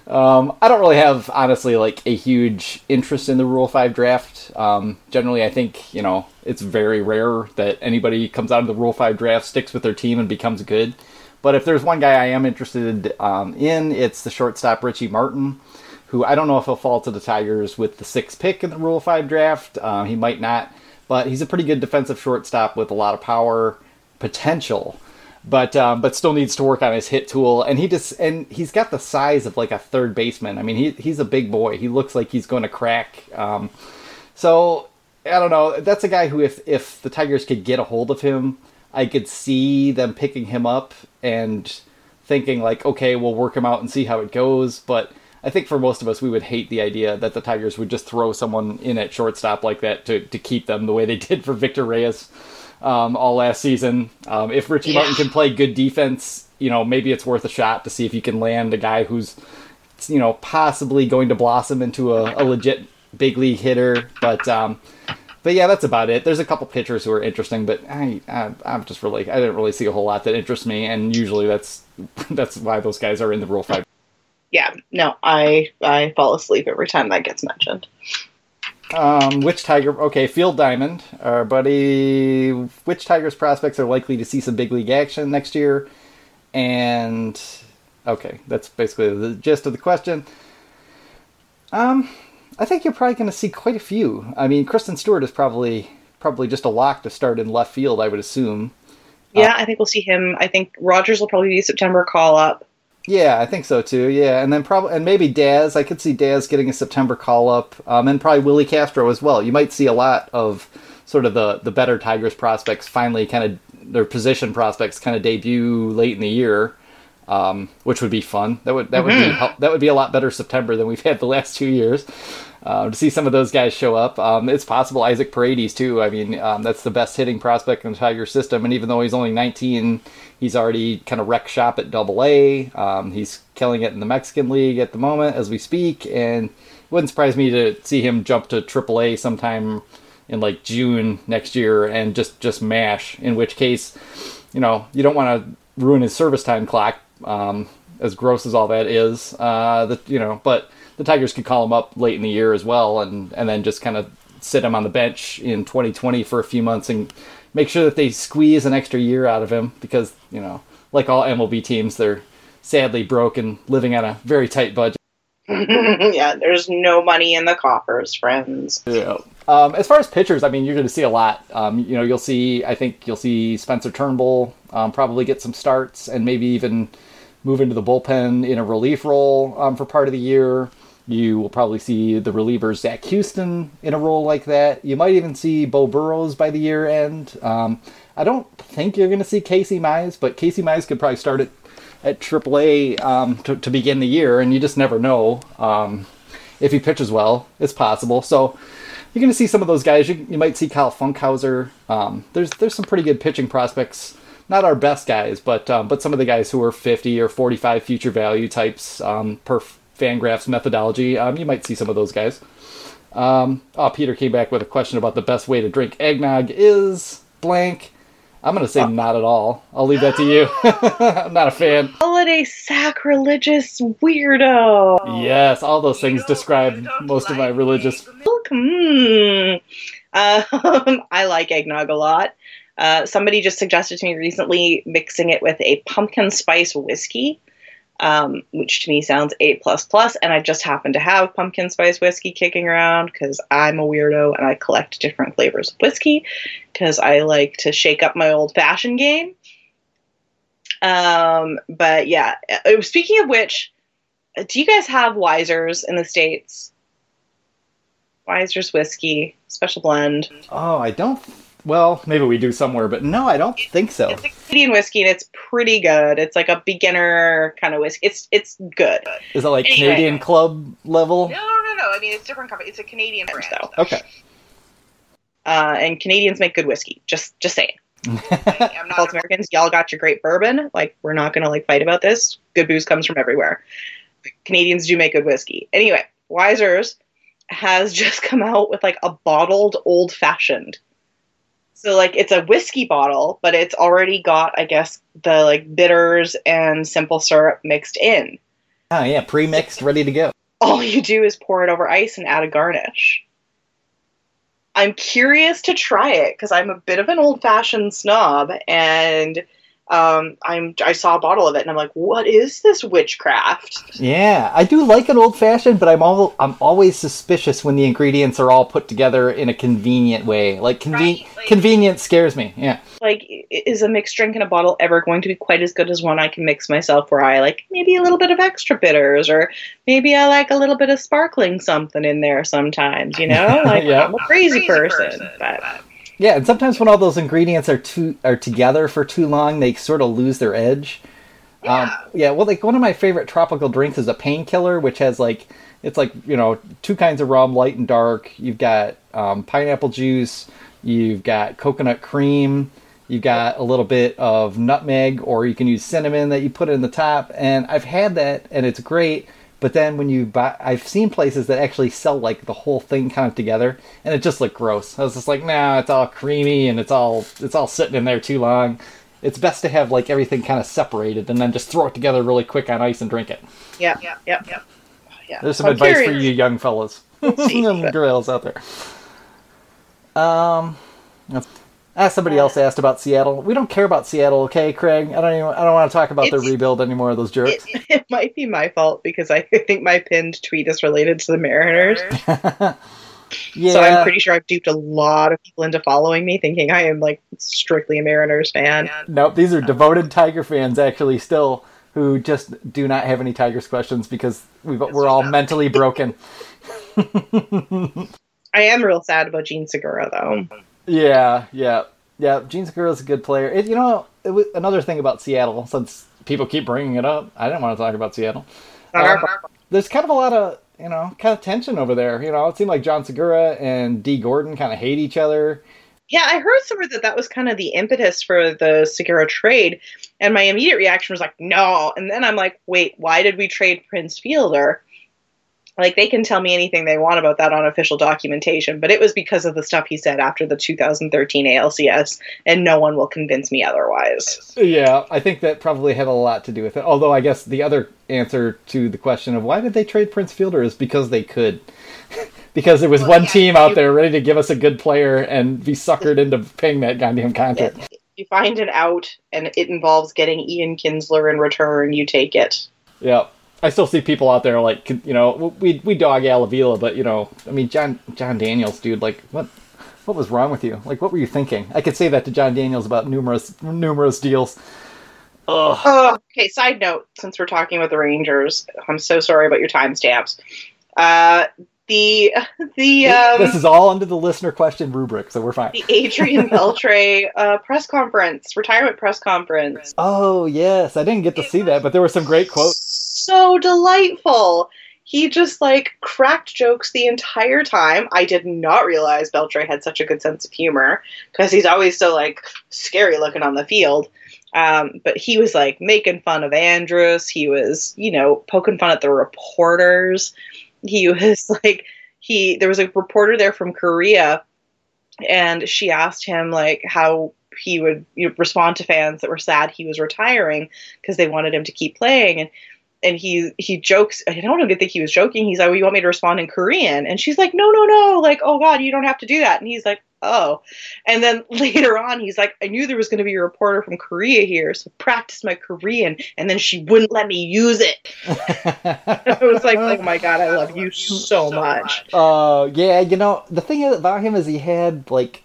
Um, I don't really have, honestly, like a huge interest in the Rule Five draft. Um, generally, I think you know it's very rare that anybody comes out of the Rule Five draft, sticks with their team, and becomes good. But if there's one guy I am interested um, in, it's the shortstop Richie Martin who I don't know if he'll fall to the Tigers with the sixth pick in the Rule 5 draft. Uh, he might not, but he's a pretty good defensive shortstop with a lot of power potential. But um, but still needs to work on his hit tool, and he just and he's got the size of like a third baseman. I mean, he he's a big boy. He looks like he's going to crack. Um, so I don't know. That's a guy who, if if the Tigers could get a hold of him, I could see them picking him up and thinking like, okay, we'll work him out and see how it goes. But I think for most of us, we would hate the idea that the Tigers would just throw someone in at shortstop like that to, to keep them the way they did for Victor Reyes um, all last season. Um, if Richie yeah. Martin can play good defense, you know, maybe it's worth a shot to see if you can land a guy who's, you know, possibly going to blossom into a, a legit big league hitter. But um, but yeah, that's about it. There's a couple pitchers who are interesting, but I, I am just really I didn't really see a whole lot that interests me, and usually that's that's why those guys are in the Rule Five yeah, no, I I fall asleep every time that gets mentioned. Um, which tiger? Okay, Field Diamond, our buddy. Which Tigers prospects are likely to see some big league action next year? And okay, that's basically the gist of the question. Um, I think you're probably going to see quite a few. I mean, Christin Stewart is probably probably just a lock to start in left field. I would assume. Yeah, uh, I think we'll see him. I think Rogers will probably be a September call up. Yeah, I think so too. Yeah, and then probably and maybe Daz. I could see Daz getting a September call up, um, and probably Willi Castro as well. You might see a lot of sort of the the better Tigers prospects finally kind of their position prospects kind of debut late in the year. Um, which would be fun. That would that would be that would be a lot better September than we've had the last two years. Uh, to see some of those guys show up, um, it's possible Isaac Paredes too. I mean, um, that's the best hitting prospect in the Tiger system, and even though he's only 19, he's already kind of wreck shop at Double A. Um, he's killing it in the Mexican League at the moment as we speak, and it wouldn't surprise me to see him jump to Triple A sometime in like June next year and just just mash. In which case, you know, you don't want to ruin his service time clock. Um, as gross as all that is, uh, that you know, but the Tigers could call him up late in the year as well, and and then just kind of sit him on the bench in 2020 for a few months and make sure that they squeeze an extra year out of him because you know, like all MLB teams, they're sadly broke and living on a very tight budget. yeah, there's no money in the coffers, friends. Yeah. Um, as far as pitchers, I mean, you're going to see a lot. Um, you know, you'll see. I think you'll see Spencer Turnbull um, probably get some starts and maybe even move into the bullpen in a relief role um, for part of the year. You will probably see the reliever Zac Houston in a role like that. You might even see Beau Burrows by the year end. Um, I don't think you're going to see Casey Mize, but Casey Mize could probably start at at AAA um, to, to begin the year, and you just never know um, if he pitches well. It's possible. So you're going to see some of those guys. You, you might see Kyle Funkhouser. Um, there's there's some pretty good pitching prospects. Not our best guys, but um, but some of the guys who are 50 or 45 future value types um, per FanGraphs methodology. Um, you might see some of those guys. Um, oh, Peter came back with a question about the best way to drink eggnog is blank. I'm going to say not at all. I'll leave that to you. I'm not a fan. Holiday sacrilegious weirdo. Yes, all those things describe most of my religious. Hmm. Um, I like eggnog a lot. Uh, somebody just suggested to me recently mixing it with a pumpkin spice whiskey, um, which to me sounds A plus plus. And I just happen to have pumpkin spice whiskey kicking around because I'm a weirdo and I collect different flavors of whiskey because I like to shake up my old fashioned game. Um, but yeah, uh, speaking of which, do you guys have Wisers in the states? Wisers whiskey special blend. Oh, I don't. Well, maybe we do somewhere, but no, I don't think so. It's a Canadian whiskey and it's pretty good. It's like a beginner kind of whiskey. It's it's good. Is it like Anyway. Canadian club level? No, no, no, no. I mean, it's different company. It's a Canadian brand though. Okay. Uh, and Canadians make good whiskey. Just just saying. I'm not Americans. Y'all got your great bourbon. Like we're not gonna like fight about this. Good booze comes from everywhere. Canadians do make good whiskey. Anyway, Wisers has just come out with like a bottled old fashioned. So like it's a whiskey bottle, but it's already got I guess the like bitters and simple syrup mixed in. Oh yeah, pre-mixed, ready to go. All you do is pour it over ice and add a garnish. I'm curious to try it because I'm a bit of an old fashioned snob, and um, I'm I saw a bottle of it and I'm like, what is this witchcraft? Yeah, I do like an old fashioned, but I'm all I'm always suspicious when the ingredients are all put together in a convenient way. Like conven- Right, like- convenience scares me. Yeah. Like, is a mixed drink in a bottle ever going to be quite as good as one I can mix myself? Where I like maybe a little bit of extra bitters, or maybe I like a little bit of sparkling something in there sometimes. You know, like Yeah. I'm a crazy, person, but Yeah, and sometimes when all those ingredients are too are together for too long, they sort of lose their edge. Um, yeah, well, like one of my favorite tropical drinks is a painkiller, which has like it's like you know two kinds of rum, light and dark. You've got um, pineapple juice, you've got coconut cream, you've got a little bit of nutmeg, or you can use cinnamon that you put in the top. And I've had that, and it's great. But then when you buy, I've seen places that actually sell like the whole thing kind of together, and it just looked gross. I was just like, nah, it's all creamy and it's all it's all sitting in there too long. It's best to have like everything kind of separated and then just throw it together really quick on ice and drink it. yeah, yeah, yeah, yeah. yeah. There's some I'm advice for you young fellas, but- girls out there. Um, ah, somebody else asked about Seattle. We don't care about Seattle, okay, Craig? I don't even. I don't want to talk about their rebuild anymore. Of those jerks. It, it might be my fault because I think my pinned tweet is related to the Mariners. yeah, So I'm pretty sure I've duped a lot of people into following me, thinking I am like strictly a Mariners fan. Nope, these are devoted Tiger fans actually still who just do not have any Tigers questions because we've, we're all mentally broken. I am real sad about Jean Segura though. Yeah, yeah, yeah. Jean Segura's a good player. It, you know, it another thing about Seattle, since people keep bringing it up. I didn't want to talk about Seattle. Uh, there's kind of a lot of you know kind of tension over there. You know, it seemed like John Segura and Dee Gordon kind of hate each other. Yeah, I heard somewhere that that was kind of the impetus for the Segura trade, and my immediate reaction was like, no. And then I'm like, wait, why did we trade Prince Fielder? Like they can tell me anything they want about that on official documentation, but it was because of the stuff he said after the 2013 ALCS, and no one will convince me otherwise. Yeah, I think that probably had a lot to do with it. Although I guess the other answer to the question of why did they trade Prince Fielder is because they could. because there was Well, one yeah, team out you- there ready to give us a good player and be suckered into paying that goddamn contract. If you find an out and it involves getting Ian Kinsler in return, you take it. Yeah. I still see people out there like you know we we dog Al Avila, but you know I mean John Jon Daniels, dude, like what what was wrong with you? Like what were you thinking? I could say that to Jon Daniels about numerous numerous deals. Ugh. Oh, okay. Side note: since we're talking about the Rangers, I'm so sorry about your timestamps. Uh, the the um, this is all under the listener question rubric, so we're fine. the Adrian Beltre uh, press conference, retirement press conference. Oh yes, I didn't get to see that, but there were some great quotes. So delightful. He just like cracked jokes the entire time. I did not realize Beltre had such a good sense of humor because he's always so like scary looking on the field. Um, but he was like making fun of Andrus. He was, you know, poking fun at the reporters. He was like, he there was a reporter there from Korea, and she asked him like how he would you know, respond to fans that were sad he was retiring because they wanted him to keep playing and and he he jokes i don't even think he was joking. He's like well you want me to respond in korean? And she's like no no no. Like oh god you don't have to do that. And he's like oh. And then later on he's like i knew there was going to be a reporter from korea here so practice my korean. And then she wouldn't let me use it. I was like oh my god i love you so much. Uh, yeah, you know the thing about him is he had like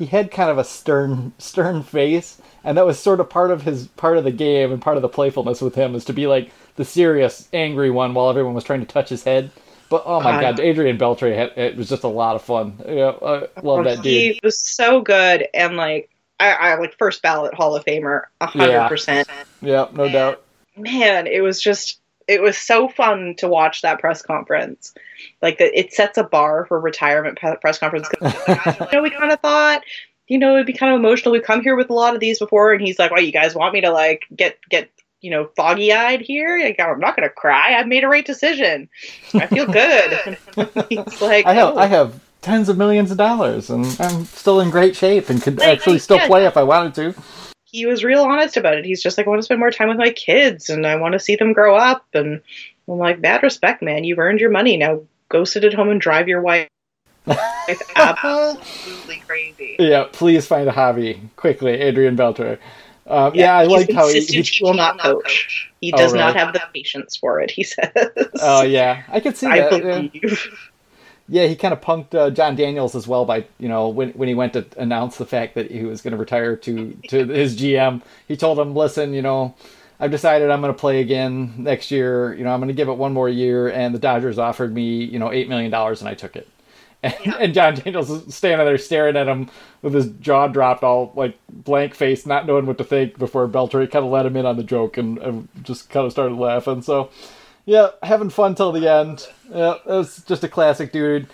he had kind of a stern stern face, and that was sort of part of his part of the game and part of the playfulness with him is to be like the serious, angry one while everyone was trying to touch his head. But oh my Uh, god, Adrian Beltre had it was just a lot of fun. Yeah, I love that dude. he was so good and like I, I like first ballot hall of famer a hundred Yeah. percent Yeah, no doubt. man, it was just it was so fun to watch that press conference. Like that, it sets a bar for retirement press conference. 'Cause, you know, we kind of thought, you know, it'd be kind of emotional. We've come here with a lot of these before, and he's like, "Well, you guys want me to like get get." You know, foggy eyed here. Like, I'm not gonna cry. I've made a right decision. I feel good. he's like, I have "Oh." I have tens of millions of dollars, and I'm still in great shape and could Like, actually still yeah. play if I wanted to. he was real honest about it. He's just like, I want to spend more time with my kids and I want to see them grow up. And I'm like, bad respect, man. You've earned your money. Now go sit at home and drive your wife absolutely crazy. Yeah, please find a hobby quickly, Adrian Beltre. Um, yeah, I he's liked how he, he he will not coach. He Oh, does not have the patience for it, he says. Oh yeah, I could see I that. yeah. believe. Yeah, he kind of punked uh, Jon Daniels as well by you know when when he went to announce the fact that he was going to retire to to his GM. He told him, "Listen, you know, I've decided I'm going to play again next year. You know, I'm going to give it one more year." And the Dodgers offered me you know eight million dollars, and I took it. And, and Jon Daniels is standing there staring at him with his jaw dropped, all like blank face, not knowing what to think. Before Beltre kind of let him in on the joke and, and just kind of started laughing. So. Yeah, having fun till the end. Yeah, it was just a classic dude.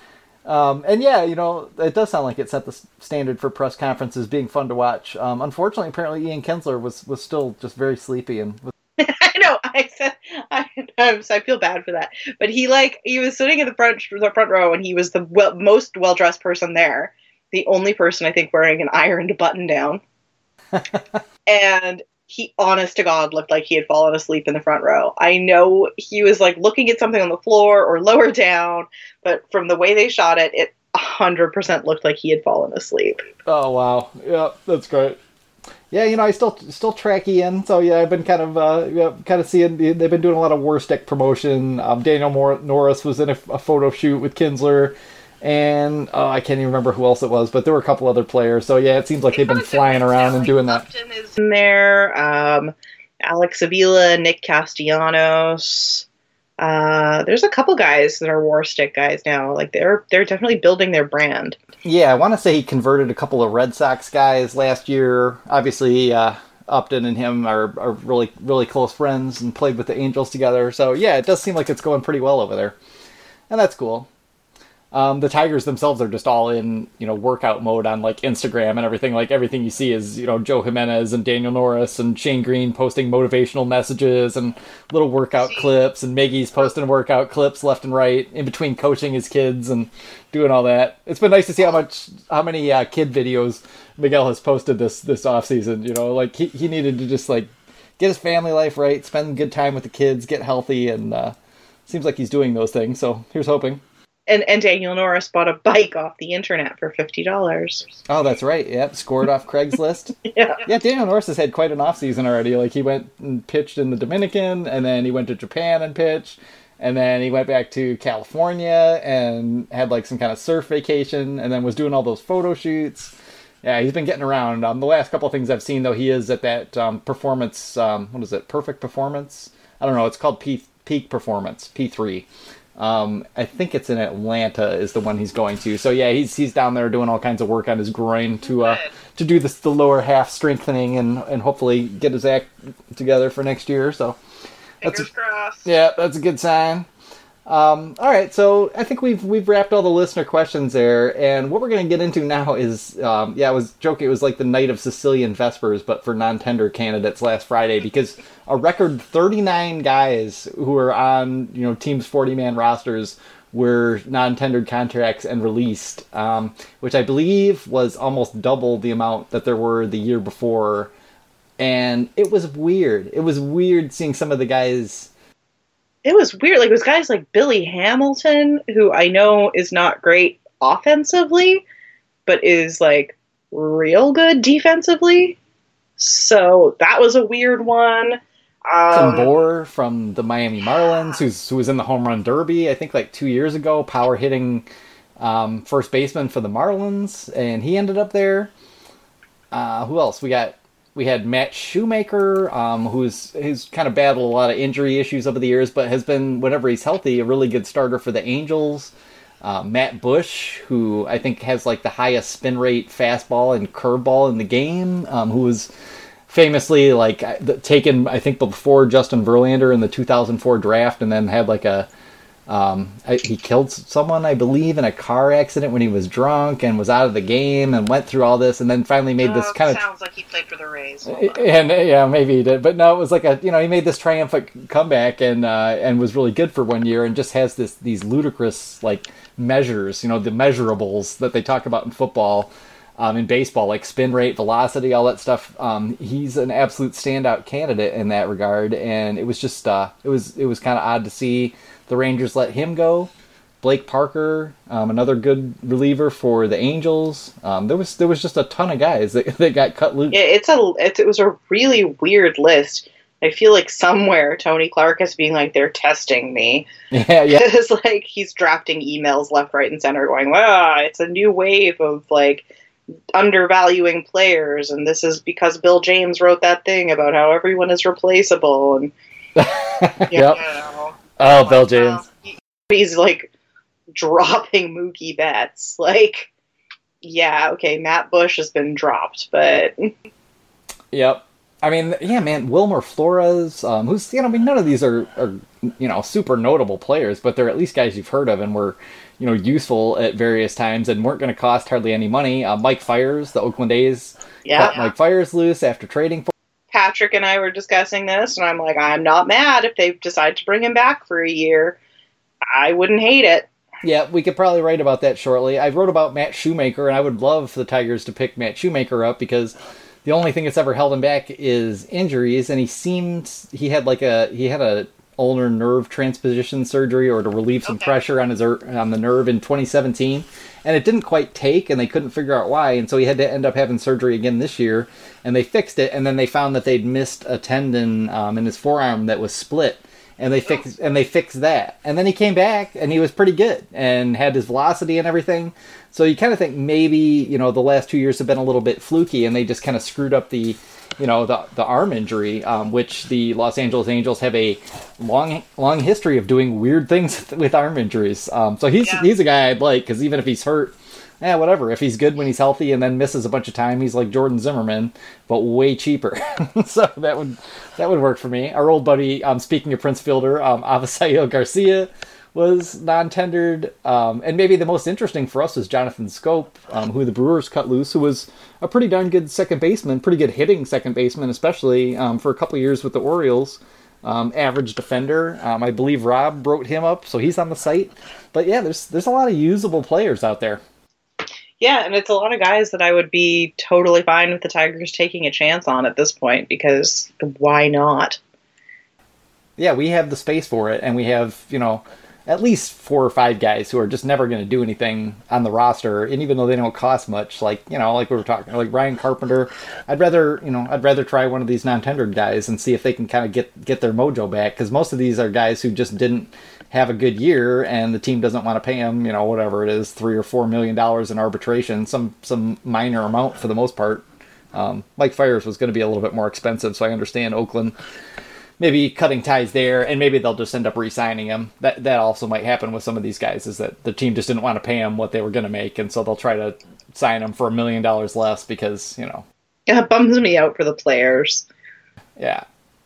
Um, and yeah, you know, it does sound like it set the standard for press conferences being fun to watch. Um, unfortunately, apparently Ian Kinsler was, was still just very sleepy and was, I know. I said I, I'm, so I feel bad for that, but he like he was sitting in the front the front row, and he was the well, most well dressed person there. The only person I think wearing an ironed button down, and he, honest to God, looked like he had fallen asleep in the front row. I know he was like looking at something on the floor or lower down, but from the way they shot it, it 100% looked like he had fallen asleep. oh wow, yeah, that's great. Yeah, you know, I still still track Ian, so yeah, I've been kind of uh, yeah, kind of seeing they've been doing a lot of Warstic promotion. Um, Daniel Mor- Norris was in a, a photo shoot with Kinsler, and oh, I can't even remember who else it was, but there were a couple other players. So yeah, it seems like they've been flying around and doing that. Upton is in there. Um, Alex Avila, Nick Castellanos. Uh, there's a couple guys that are Warstic guys now. Like they're they're definitely building their brand. Yeah, I want to say he converted a couple of Red Sox guys last year. Obviously, uh, Upton and him are, are really really close friends and played with the Angels together. So yeah, it does seem like it's going pretty well over there, and that's cool. Um, the Tigers themselves are just all in, you know, workout mode on like Instagram and everything. Like everything you see is, you know, Joe Jimenez and Daniel Norris and Shane Greene posting motivational messages and little workout clips, and Miggy's posting workout clips left and right in between coaching his kids and doing all that. It's been nice to see how much, how many uh, kid videos Miguel has posted this this off season. You know, like he he needed to just like get his family life right, spend good time with the kids, get healthy, and uh, seems like he's doing those things. So here's hoping and and Daniel Norris bought a bike off the internet for fifty dollars. Oh, that's right. Yep, scored off Craigslist. yeah, yeah. Daniel Norris has had quite an off season already. Like he went and pitched in the Dominican, and then he went to Japan and pitched, and then he went back to California and had like some kind of surf vacation, and then was doing all those photo shoots. Yeah, he's been getting around. Um, the last couple of things I've seen though, he is at that um, performance. Um, what is it? Perfect performance. I don't know. It's called P- Peak Performance P three um, I think it's in Atlanta is the one he's going to. So yeah, he's he's down there doing all kinds of work on his groin to uh, to do this the lower half strengthening and and hopefully get his act together for next year. So that's Fingers crossed. Yeah, that's a good sign. Um, all right, so I think we've we've wrapped all the listener questions there, and what we're going to get into now is, um, yeah, I was joking. It was like the night of Sicilian Vespers, but for non-tender candidates last Friday because a record 39 guys who were on you know teams 40-man rosters were non-tendered contracts and released, um, which I believe was almost double the amount that there were the year before, and it was weird. It was weird seeing some of the guys it was weird. Like it was guys like Billy Hamilton, who I know is not great offensively, but is like real good defensively. So that was a weird one. Um, Bour from the Miami Marlins, who's who was in the home run derby, I think like two years ago, power hitting um, first baseman for the Marlins, and he ended up there. Uh, who else? We got we had Matt Shoemaker, um, who's who's kind of battled a lot of injury issues over the years, but has been, whenever he's healthy, a really good starter for the Angels. Uh, Matt Bush, who I think has like the highest spin rate fastball and curveball in the game, um, who was famously like taken, I think, before Justin Verlander in the 2004 draft, and then had like a um, I, he killed someone, I believe, in a car accident when he was drunk and was out of the game and went through all this and then finally made this kind of sounds like he played for the Rays. And yeah, maybe he did, but no, it was like a you know he made this triumphant comeback and uh, and was really good for one year and just has this these ludicrous like measures, you know, the measurables that they talk about in football. Um, in baseball, like spin rate, velocity, all that stuff. Um, he's an absolute standout candidate in that regard, and it was just uh, it was it was kind of odd to see the Rangers let him go. Blake Parker, um, another good reliever for the Angels. Um, there was there was just a ton of guys that, that got cut loose. Yeah, it's a it, it was a really weird list. I feel like somewhere Tony Clark is being like they're testing me. Yeah, yeah. It's like he's drafting emails left, right, and center, going, "Wow, it's a new wave of like undervaluing players, and this is because Bill James wrote that thing about how everyone is replaceable." And yep. Know, Oh, like, Bill James. he's like dropping Mookie Betts. Like, yeah, okay, Matt Bush has been dropped, but. Yep. I mean, yeah, man, Wilmer Flores, um, who's, you know, I mean, none of these are, are, you know, super notable players, but they're at least guys you've heard of and were, you know, useful at various times and weren't going to cost hardly any money. Uh, Mike Fiers, the Oakland A's, yeah. cut Mike Fiers loose after trading for Patrick and I were discussing this, and I'm like, I'm not mad if they decide to bring him back for a year. I wouldn't hate it. Yeah, we could probably write about that shortly. I wrote about Matt Shoemaker, and I would love for the Tigers to pick Matt Shoemaker up because the only thing that's ever held him back is injuries, and he seemed he had like a he had a ulnar nerve transposition surgery or to relieve some okay. pressure on his on the nerve in 2017 and it didn't quite take, and they couldn't figure out why, and so he had to end up having surgery again this year, and they fixed it, and then they found that they'd missed a tendon um, in his forearm that was split, and they fixed and they fixed that, and then he came back, and he was pretty good, and had his velocity and everything. So you kind of think maybe you know the last two years have been a little bit fluky, and they just kind of screwed up the you know the the arm injury, um, which the Los Angeles Angels have a long long history of doing weird things with arm injuries. Um, so he's yeah. he's a guy I'd like because even if he's hurt, yeah, whatever. If he's good when he's healthy and then misses a bunch of time, he's like Jordan Zimmermann, but way cheaper. so that would that would work for me. Our old buddy, um, speaking of Prince Fielder, um, Avisail Garcia was non-tendered, um, and maybe the most interesting for us is Jonathan Schoop, um, who the Brewers cut loose, who was a pretty darn good second baseman, pretty good hitting second baseman, especially um, for a couple years with the Orioles. Um, average defender. Um, I believe Rob wrote him up, so he's on the site. But yeah, there's there's a lot of usable players out there. Yeah, and it's a lot of guys that I would be totally fine with the Tigers taking a chance on at this point because why not? Yeah, we have the space for it, and we have you know at least four or five guys who are just never going to do anything on the roster, and even though they don't cost much, like you know, like we were talking, like Ryan Carpenter, I'd rather you know I'd rather try one of these non-tendered guys and see if they can kind of get get their mojo back because most of these are guys who just didn't have a good year and the team doesn't want to pay them, you know, whatever it is, three or four million dollars in arbitration, some some minor amount for the most part. Um, Mike Fiers was going to be a little bit more expensive, so I understand Oakland maybe cutting ties there, and maybe they'll just end up re-signing him. That that also might happen with some of these guys, is that the team just didn't want to pay him what they were going to make, and so they'll try to sign him for a million dollars less because you know. Yeah, it bums me out for the players. Yeah,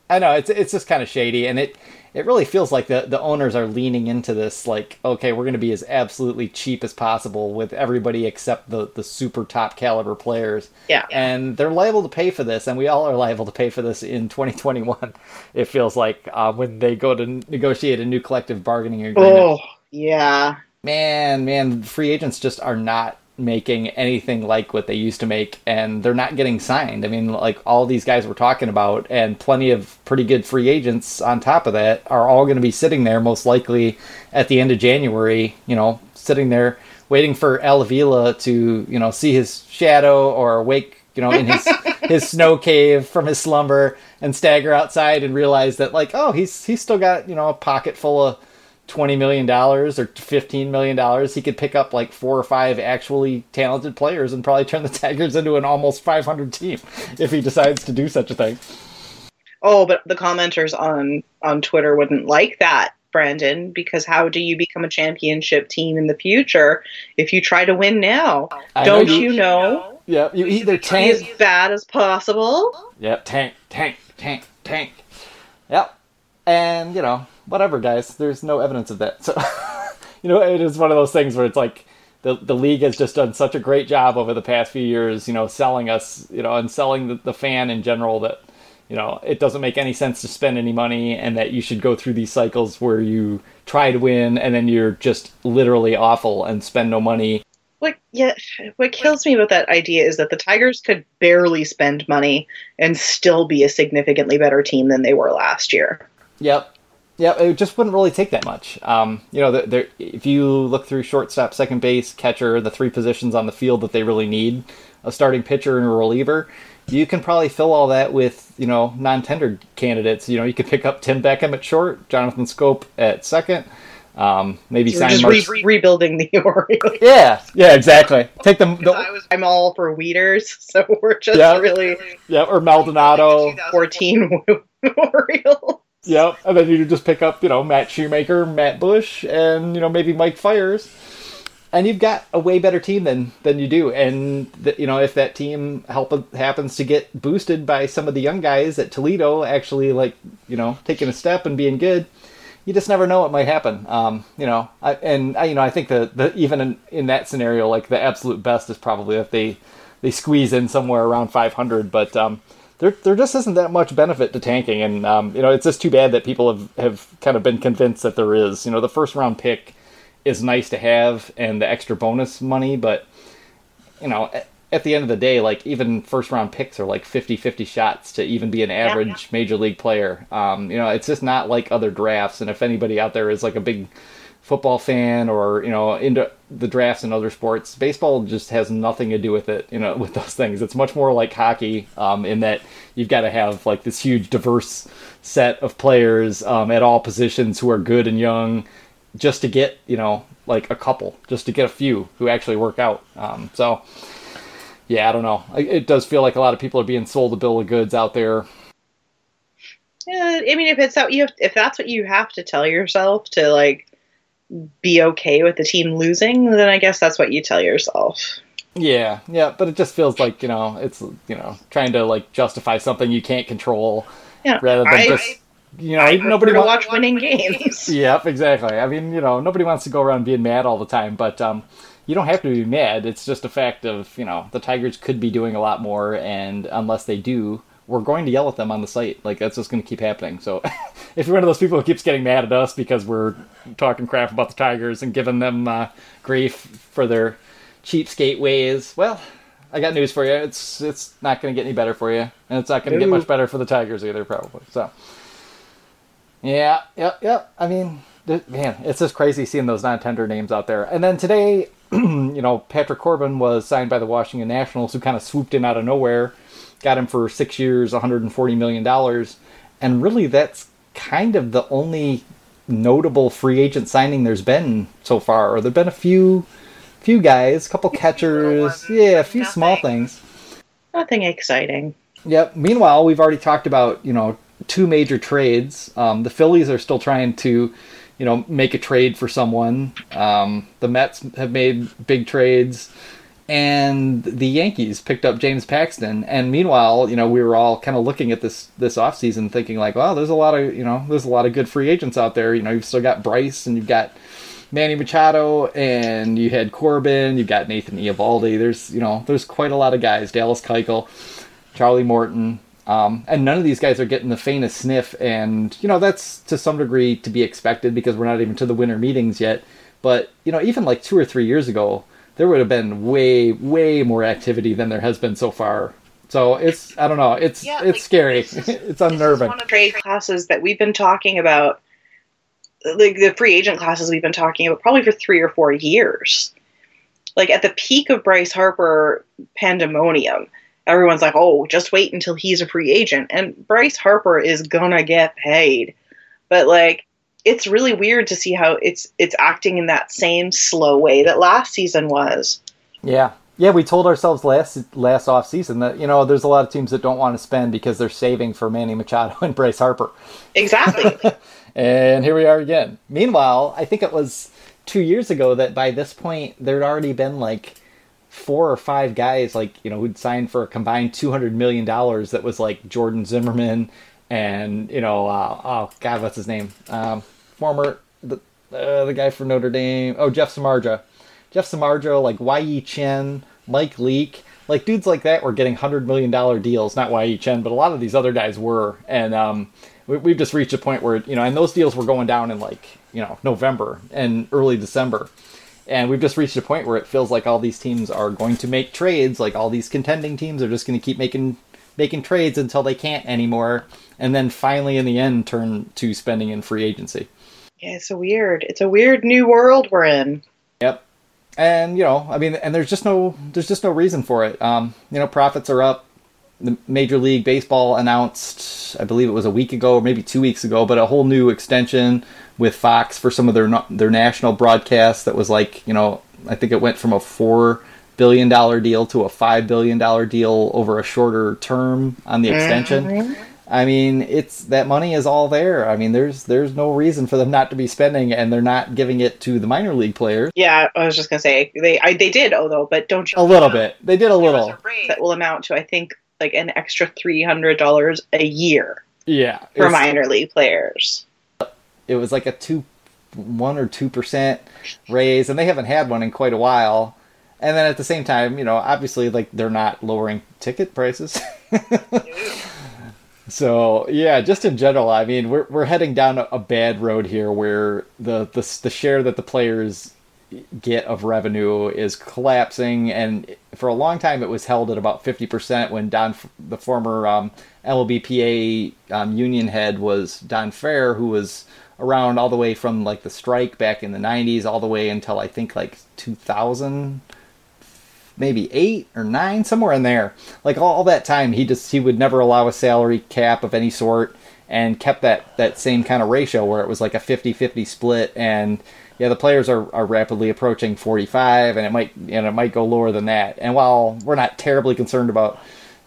I know it's it's just kind of shady, and it it really feels like the the owners are leaning into this like okay we're going to be as absolutely cheap as possible with everybody except the the super top caliber players. Yeah. And they're liable to pay for this and we all are liable to pay for this in 2021 it feels like uh, when they go to negotiate a new collective bargaining agreement. Oh yeah. Man man free agents just are not making anything like what they used to make and they're not getting signed. I mean, like all these guys we're talking about and plenty of pretty good free agents on top of that are all going to be sitting there most likely at the end of January, you know, sitting there waiting for Al Avila to, you know, see his shadow or wake, you know, in his his snow cave from his slumber and stagger outside and realize that like, oh, he's he's still got, you know, a pocket full of twenty million dollars or fifteen million dollars, he could pick up like four or five actually talented players and probably turn the Tigers into an almost five hundred team if he decides to do such a thing. Oh, but the commenters on on Twitter wouldn't like that, Brandon, because how do you become a championship team in the future if you try to win now? I Don't know you, you know? Yeah, you either tank as bad as possible. Yep, tank, tank, tank, tank. Yep, and you know whatever, guys. There's no evidence of that. So, you know, it is one of those things where it's like the the league has just done such a great job over the past few years, you know, selling us, you know, and selling the, the fan in general that you know it doesn't make any sense to spend any money and that you should go through these cycles where you try to win and then you're just literally awful and spend no money what yeah what kills me about that idea is that the tigers could barely spend money and still be a significantly better team than they were last year yep yeah, it just wouldn't really take that much. Um, you know, there, if you look through shortstop, second base, catcher, the three positions on the field that they really need, a starting pitcher and a reliever, you can probably fill all that with you know non-tender candidates. You know, you could pick up Tim Beckham at short, Jonathan Schoop at second. Um, maybe You're sign just re- rebuilding the Orioles. Yeah, yeah, exactly. Take them. The... I was, I'm all for Wieters, so we're just yeah, really yeah, or Maldonado, 14 Orioles. Yep, and then you just pick up, you know, Matt Shoemaker, Matt Bush, and you know maybe Mike Fiers, and you've got a way better team than than you do. And you know if that team help happens to get boosted by some of the young guys at Toledo, actually like you know taking a step and being good, you just never know what might happen. Um, you know, I, and I, you know I think the the even in, in that scenario, like the absolute best is probably if they they squeeze in somewhere around 500, but um, there there just isn't that much benefit to tanking, and um, you know it's just too bad that people have have kind of been convinced that there is. You know, the first round pick is nice to have, and the extra bonus money, but you know. At, the end of the day, like even first round picks are like 50-50 shots to even be an average yeah, yeah. major league player. Um, you know, it's just not like other drafts. And if anybody out there is like a big football fan or you know into the drafts and other sports baseball just has nothing to do with it you know with those things. It's much more like hockey um, in that you've got to have like this huge diverse set of players um, at all positions who are good and young just to get you know like a couple just to get a few who actually work out. Um, so yeah i don't know. It does feel like a lot of people are being sold a bill of goods out there. Yeah i mean if it's that you have, if that's what you have to tell yourself to like be okay with the team losing, then I guess that's what you tell yourself. Yeah, yeah, but it just feels like you know it's you know trying to like justify something you can't control, Yeah, rather than I- just you know I nobody prefer to watch winning games. Yep, exactly. I mean, you know, nobody wants to go around being mad all the time, but um, you don't have to be mad. It's just a fact of, you know, the Tigers could be doing a lot more, and unless they do, we're going to yell at them on the site. Like, that's just going to keep happening. So, if you're one of those people who keeps getting mad at us because we're talking crap about the Tigers and giving them uh, grief for their cheapskate ways, well, I got news for you. It's it's not going to get any better for you, and it's not going to get much better for the Tigers either, probably. So. Yeah, yep, yep. I mean, man, it's just crazy seeing those non-tender names out there. And then today, you know, Patrick Corbin was signed by the Washington Nationals, who kind of swooped in out of nowhere, got him for six years, 140 million dollars, and really, that's kind of the only notable free agent signing there's been so far. Or there've been a few, few guys, a couple catchers, yeah, a few small things. Nothing exciting. Yep. Meanwhile, we've already talked about you know two major trades. Um, the Phillies are still trying to, you know, make a trade for someone. Um, the Mets have made big trades, and the Yankees picked up James Paxton. And meanwhile, you know, we were all kind of looking at this this offseason thinking like, well, there's a lot of you know, there's a lot of good free agents out there. You know, you've still got Bryce and you've got. Manny Machado and you had Corbin, you've got Nathan Eovaldi. There's you know there's quite a lot of guys. Dallas Keuchel, Charlie Morton, um, and none of these guys are getting the faintest sniff. And you know that's to some degree to be expected because we're not even to the winter meetings yet. But you know even like two or three years ago, there would have been way way more activity than there has been so far. So it's I don't know it's Yeah, it's like, scary. this is- it's unnerving. one of the trade classes that we've been talking about, like the free agent classes we've been talking about probably for three or four years. Like at the peak of Bryce Harper pandemonium, everyone's like, "Oh, just wait until he's a free agent," and Bryce Harper is gonna get paid. But like, it's really weird to see how it's it's acting in that same slow way that last season was. Yeah. Yeah, we told ourselves last last off season that you know there's a lot of teams that don't want to spend because they're saving for Manny Machado and Bryce Harper, Exactly. and here we are again. Meanwhile, I think it was two years ago that by this point there'd already been like four or five guys like you know who'd signed for a combined two hundred million dollars. That was like Jordan Zimmermann and you know uh, oh god what's his name um, former the uh, the guy from Notre Dame oh Jeff Samardzija. Jeff Samardzija, like Yi Chen, Mike Leake, like dudes like that were getting hundred million dollar deals. Not Yi Chen, but a lot of these other guys were, and um, we, we've just reached a point where you know, and those deals were going down in like you know November and early December, and we've just reached a point where it feels like all these teams are going to make trades. Like all these contending teams are just going to keep making making trades until they can't anymore, and then finally in the end turn to spending in free agency. yeah, it's a weird. It's a weird new world we're in. Yep. And you know, I mean, and there's just no there's just no reason for it. Um, you know, profits are up. The Major League Baseball announced, I believe it was a week ago or maybe two weeks ago, but a whole new extension with Fox for some of their their national broadcasts. That was like, you know, I think it went from a four billion dollar deal to a five billion dollar deal over a shorter term on the extension. I mean, it's that money is all there. I mean, there's there's no reason for them not to be spending, and they're not giving it to the minor league players. Yeah, I was just gonna say they I, they did. Oh, though, but don't you? A little bit. They did a little. a that will amount to I think like an extra three hundred dollars a year Yeah. for minor league players. It was like a two, one or two percent raise, and they haven't had one in quite a while. And then at the same time, you know, obviously, like they're not lowering ticket prices. so yeah, just in general, I mean, we're we're heading down a, bad road here, where the the the share that the players get of revenue is collapsing, and for a long time it was held at about fifty percent. When Don, the former um, LBPA um, union head, was Don Fehr, who was around all the way from like the strike back in the '90s, all the way until I think like 2000 maybe eight or nine, somewhere in there. Like all, that time, he just he would never allow a salary cap of any sort, and kept that that same kind of ratio where it was like a 50-50 split. And yeah, the players are, are rapidly approaching forty five, and it might and it might go lower than that. And while we're not terribly concerned about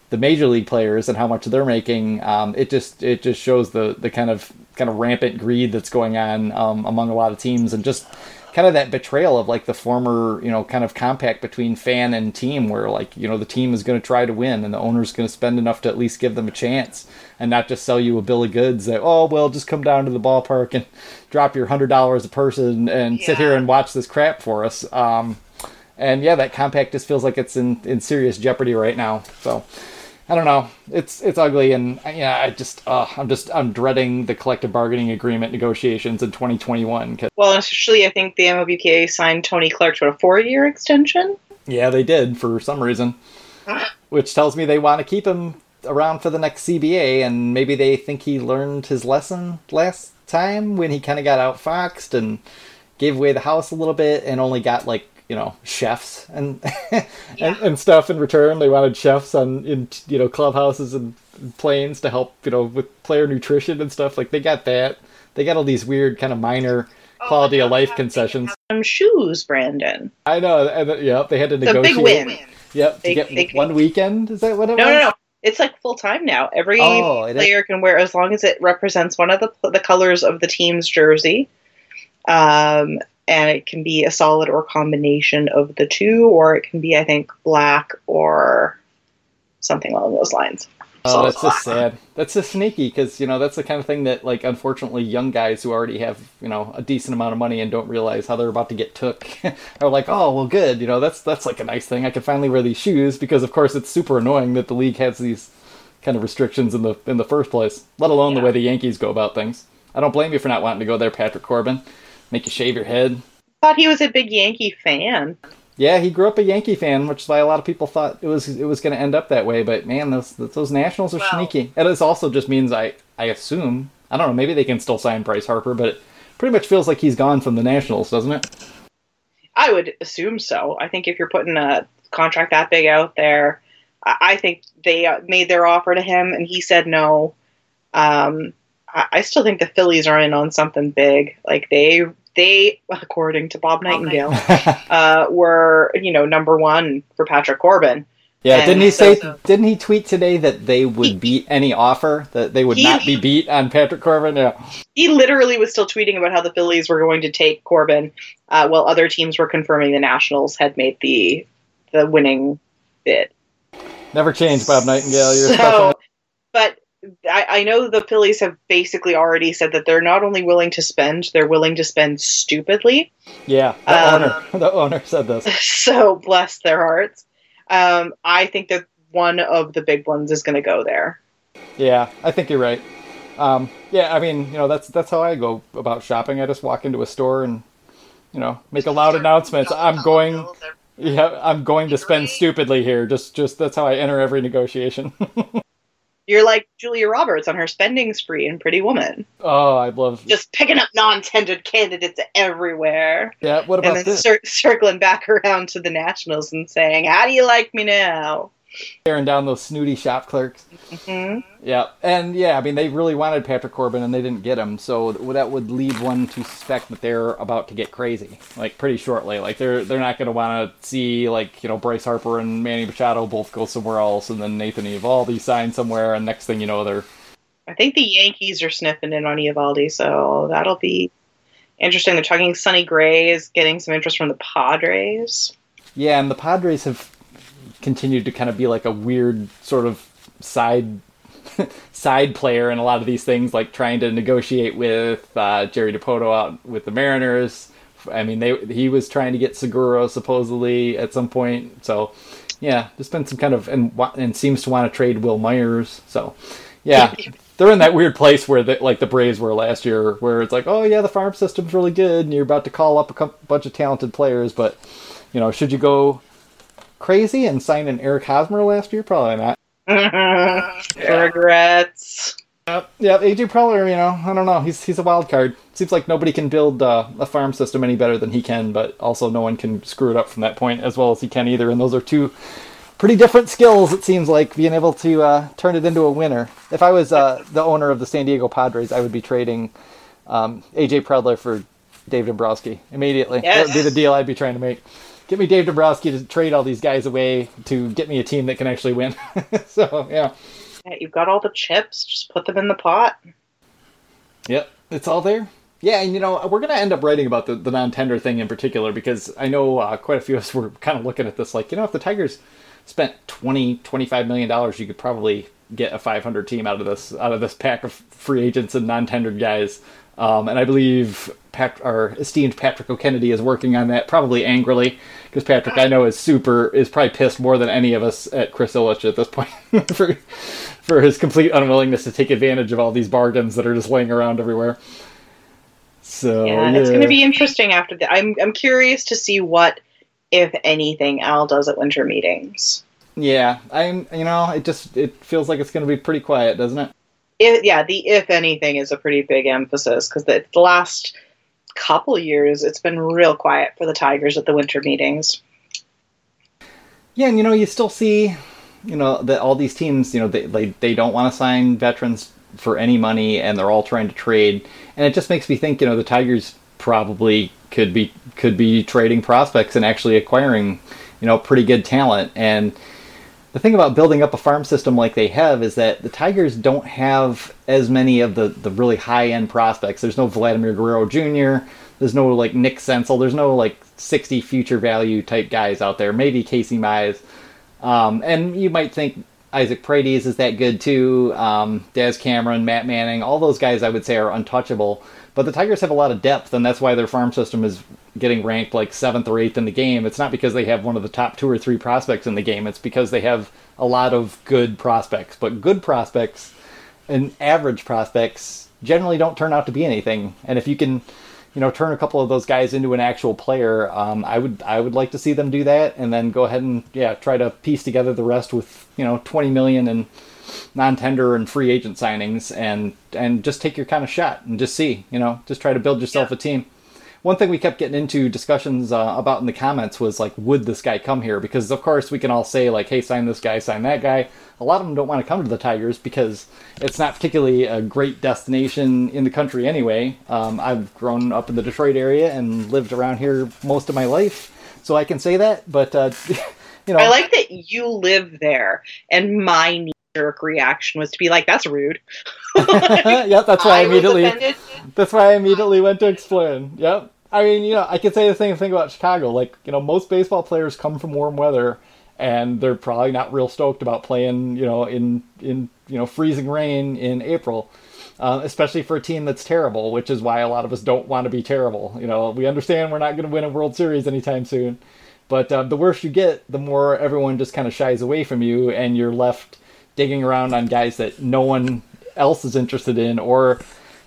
the major league players and how much they're making, um, it just it just shows the the kind of kind of rampant greed that's going on um, among a lot of teams, and just kind of that betrayal of like the former, you know, kind of compact between fan and team, where like you know the team is going to try to win, and the owner's going to spend enough to at least give them a chance, and not just sell you a bill of goods that oh well, just come down to the ballpark and drop your hundred dollars a person and yeah. sit here and watch this crap for us. Um, and yeah, that compact just feels like it's in in serious jeopardy right now. So. I don't know. It's it's ugly, and yeah, I just uh, I'm just I'm dreading the collective bargaining agreement negotiations in 2021. Well, especially I think the MLBPA signed Tony Clark to a four year extension. Yeah, they did for some reason, which tells me they want to keep him around for the next CBA, and maybe they think he learned his lesson last time when he kind of got outfoxed and gave away the house a little bit and only got like you know chefs and yeah. and, and stuff in return. They wanted chefs on in you know clubhouses and planes to help you know with player nutrition and stuff. Like they got that. They got all these weird kind of minor oh, quality of life concessions. Some shoes, Brandon. I know. And, yeah, they had to negotiate. The big win. Yep, they, to get one weekend. Is that what it no, was? No, no, no. It's like full time now. Every oh, player can wear as long as it represents one of the the colors of the team's jersey. Um, and it can be a solid or combination of the two, or it can be, I think, black or something along those lines. Oh, that's just sad. That's just sneaky because you know that's the kind of thing that, like, unfortunately, young guys who already have you know a decent amount of money and don't realize how they're about to get took are like, oh, well, good. You know, that's that's like a nice thing. I can finally wear these shoes because, of course, it's super annoying that the league has these kind of restrictions in the in the first place. Let alone yeah. the way the Yankees go about things. I don't blame you for not wanting to go there, Patrick Corbin make you shave your head. Thought he was a big Yankee fan. Yeah, he grew up a Yankee fan, which is why a lot of people thought it was it was going to end up that way. But man, those those Nationals are well, sneaky. And this also just means I I assume I don't know maybe they can still sign Bryce Harper, but it pretty much feels like he's gone from the Nationals, doesn't it? I would assume so. I think if you're putting a contract that big out there, I think they uh, made their offer to him and he said no. Um, I still think the Phillies are in on something big. Like they they, according to Bob Nightingale, uh, were you know number one for Patrick Corbin. Yeah, and didn't he say? So, didn't he tweet today that they would he, beat any offer that they would he, not be beat on Patrick Corbin? Yeah, he literally was still tweeting about how the Phillies were going to take Corbin, uh, while other teams were confirming the Nationals had made the the winning bid. Never change, Bob Nightingale. You're so, but I, I, know the Phillies have basically already said that they're not only willing to spend, they're willing to spend stupidly. Yeah, the um, owner, the owner said this. So bless their hearts. Um, I think that one of the big ones is going to go there. Yeah, I think you're right. Um, yeah, I mean, you know, that's that's how I go about shopping. I just walk into a store and, you know, make a loud announcement. I'm going. Yeah, I'm going to spend stupidly here. Just, just that's how I enter every negotiation. You're like Julia Roberts on her spending spree in Pretty Woman. Oh, I love just picking up non-tendered candidates everywhere. Yeah, what about and then this? Cir- circling back around to the Nationals and saying, "How do you like me now?" Staring down those snooty shop clerks. Mm-hmm. Yeah, and yeah, I mean, they really wanted Patrick Corbin and they didn't get him, so that would lead one to suspect that they're about to get crazy, like pretty shortly. Like they're they're not going to want to see like you know Bryce Harper and Manny Machado both go somewhere else, and then Nathan Eovaldi sign somewhere, and next thing you know, they're. I think the Yankees are sniffing in on Eovaldi, so that'll be interesting. They're talking Sonny Gray is getting some interest from the Padres. Yeah, and the Padres have continued to kind of be like a weird sort of side side player in a lot of these things, like trying to negotiate with uh, Jerry Dipoto out with the Mariners. I mean, they he was trying to get Segura supposedly at some point. So, yeah, there's been some kind of and and seems to want to trade Wil Myers. So, yeah, they're in that weird place where the, like the Braves were last year, where it's like, oh yeah, the farm system's really good, and you're about to call up a couple, bunch of talented players, but you know, should you go crazy and signed an Eric Hosmer last year? Probably not. yeah. Regrets. Yep, yeah, AJ Preller, you know, I don't know. He's he's a wild card. Seems like nobody can build uh, a farm system any better than he can, but also no one can screw it up from that point as well as he can either. And those are two pretty different skills. It seems like being able to uh, turn it into a winner. If I was uh, the owner of the San Diego Padres, I would be trading um, AJ Preller for Dave Dombrowski immediately. Yes. That would be the deal I'd be trying to make get me Dave Dombrowski to trade all these guys away to get me a team that can actually win. so yeah. yeah. You've got all the chips. Just put them in the pot. Yep, it's all there. Yeah, and you know, we're going to end up writing about the, the non tender thing in particular because I know uh, quite a few of us were kind of looking at this like, you know, if the Tigers spent 20, 25 million dollars, you could probably get a 500 team out of this out of this pack of free agents and non tendered guys. Um, and I believe Pat, our esteemed Patrick O'Kennedy is working on that, probably angrily, because Patrick I know is super is probably pissed more than any of us at Chris Ilitch at this point for for his complete unwillingness to take advantage of all these bargains that are just laying around everywhere. So yeah, yeah. it's going to be interesting after that. I'm I'm curious to see what, if anything, Al does at winter meetings. Yeah, I'm. You know, it just it feels like it's going to be pretty quiet, doesn't it? If, yeah, the if anything is a pretty big emphasis because the last couple years it's been real quiet for the Tigers at the winter meetings. Yeah, and you know, you still see, you know, that all these teams, you know, they they, they don't want to sign veterans for any money, and they're all trying to trade, and it just makes me think, you know, the Tigers probably could be could be trading prospects and actually acquiring, you know, pretty good talent. And the thing about building up a farm system like they have is that the Tigers don't have as many of the the really high end prospects. There's no Vladimir Guerrero Jr. There's no like Nick Senzel. There's no like 60 future value type guys out there. Maybe Casey Mize. Um, and you might think Isaac Paredes is that good too. Um, Daz Cameron, Matt Manning, all those guys I would say are untouchable. But the Tigers have a lot of depth, and that's why their farm system is getting ranked like seventh or eighth in the game. It's not because they have one of the top two or three prospects in the game. It's because they have a lot of good prospects. But good prospects and average prospects generally don't turn out to be anything. And if you can you know turn a couple of those guys into an actual player um, i would i would like to see them do that and then go ahead and yeah try to piece together the rest with you know 20 million and non-tender and free agent signings and and just take your kind of shot and just see you know just try to build yourself Yeah. a team one thing we kept getting into discussions uh, about in the comments was like would this guy come here because of course we can all say like hey sign this guy sign that guy a lot of them don't want to come to the tigers because it's not particularly a great destination in the country anyway um, i've grown up in the detroit area and lived around here most of my life so i can say that but uh, you know I like that you live there, and my knee jerk reaction was to be like, "That's rude." yep that's why i was immediately. That's why I immediately went to explain. Yep. I mean, you know, I could say the same thing about Chicago. Like, you know, most baseball players come from warm weather, and they're probably not real stoked about playing, you know, in in you know freezing rain in April, uh, especially for a team that's terrible. Which is why a lot of us don't want to be terrible. You know, we understand we're not going to win a World Series anytime soon, but uh, the worse you get, the more everyone just kind of shies away from you, and you're left digging around on guys that no one else is interested in, or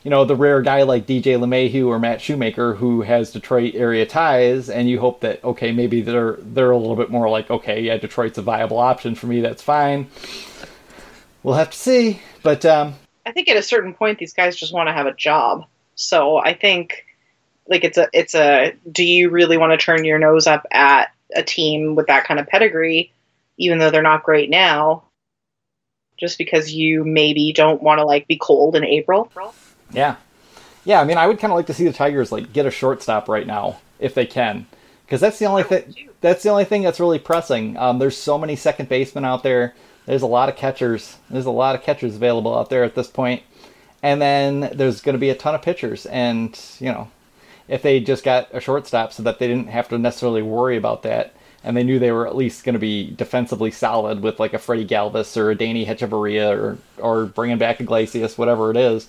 you know, the rare guy like DJ LeMahieu or Matt Shoemaker who has Detroit area ties, and you hope that okay, maybe they're they're a little bit more like okay, yeah, Detroit's a viable option for me. That's fine. We'll have to see, but um, I think at a certain point, these guys just want to have a job. So I think, like, it's a it's a. Do you really want to turn your nose up at a team with that kind of pedigree, even though they're not great now? Just because you maybe don't want to like be cold in April. Yeah, yeah. I mean, I would kind of like to see the Tigers like get a shortstop right now if they can, because that's the only thing. That's the only thing that's really pressing. Um, there's so many second basemen out there. There's a lot of catchers. There's a lot of catchers available out there at this point. And then there's going to be a ton of pitchers. And, you know, if they just got a shortstop so that they didn't have to necessarily worry about that, and they knew they were at least going to be defensively solid with like a Freddie Galvis or a Danny Hechavarria or, or bringing back Iglesias, whatever it is,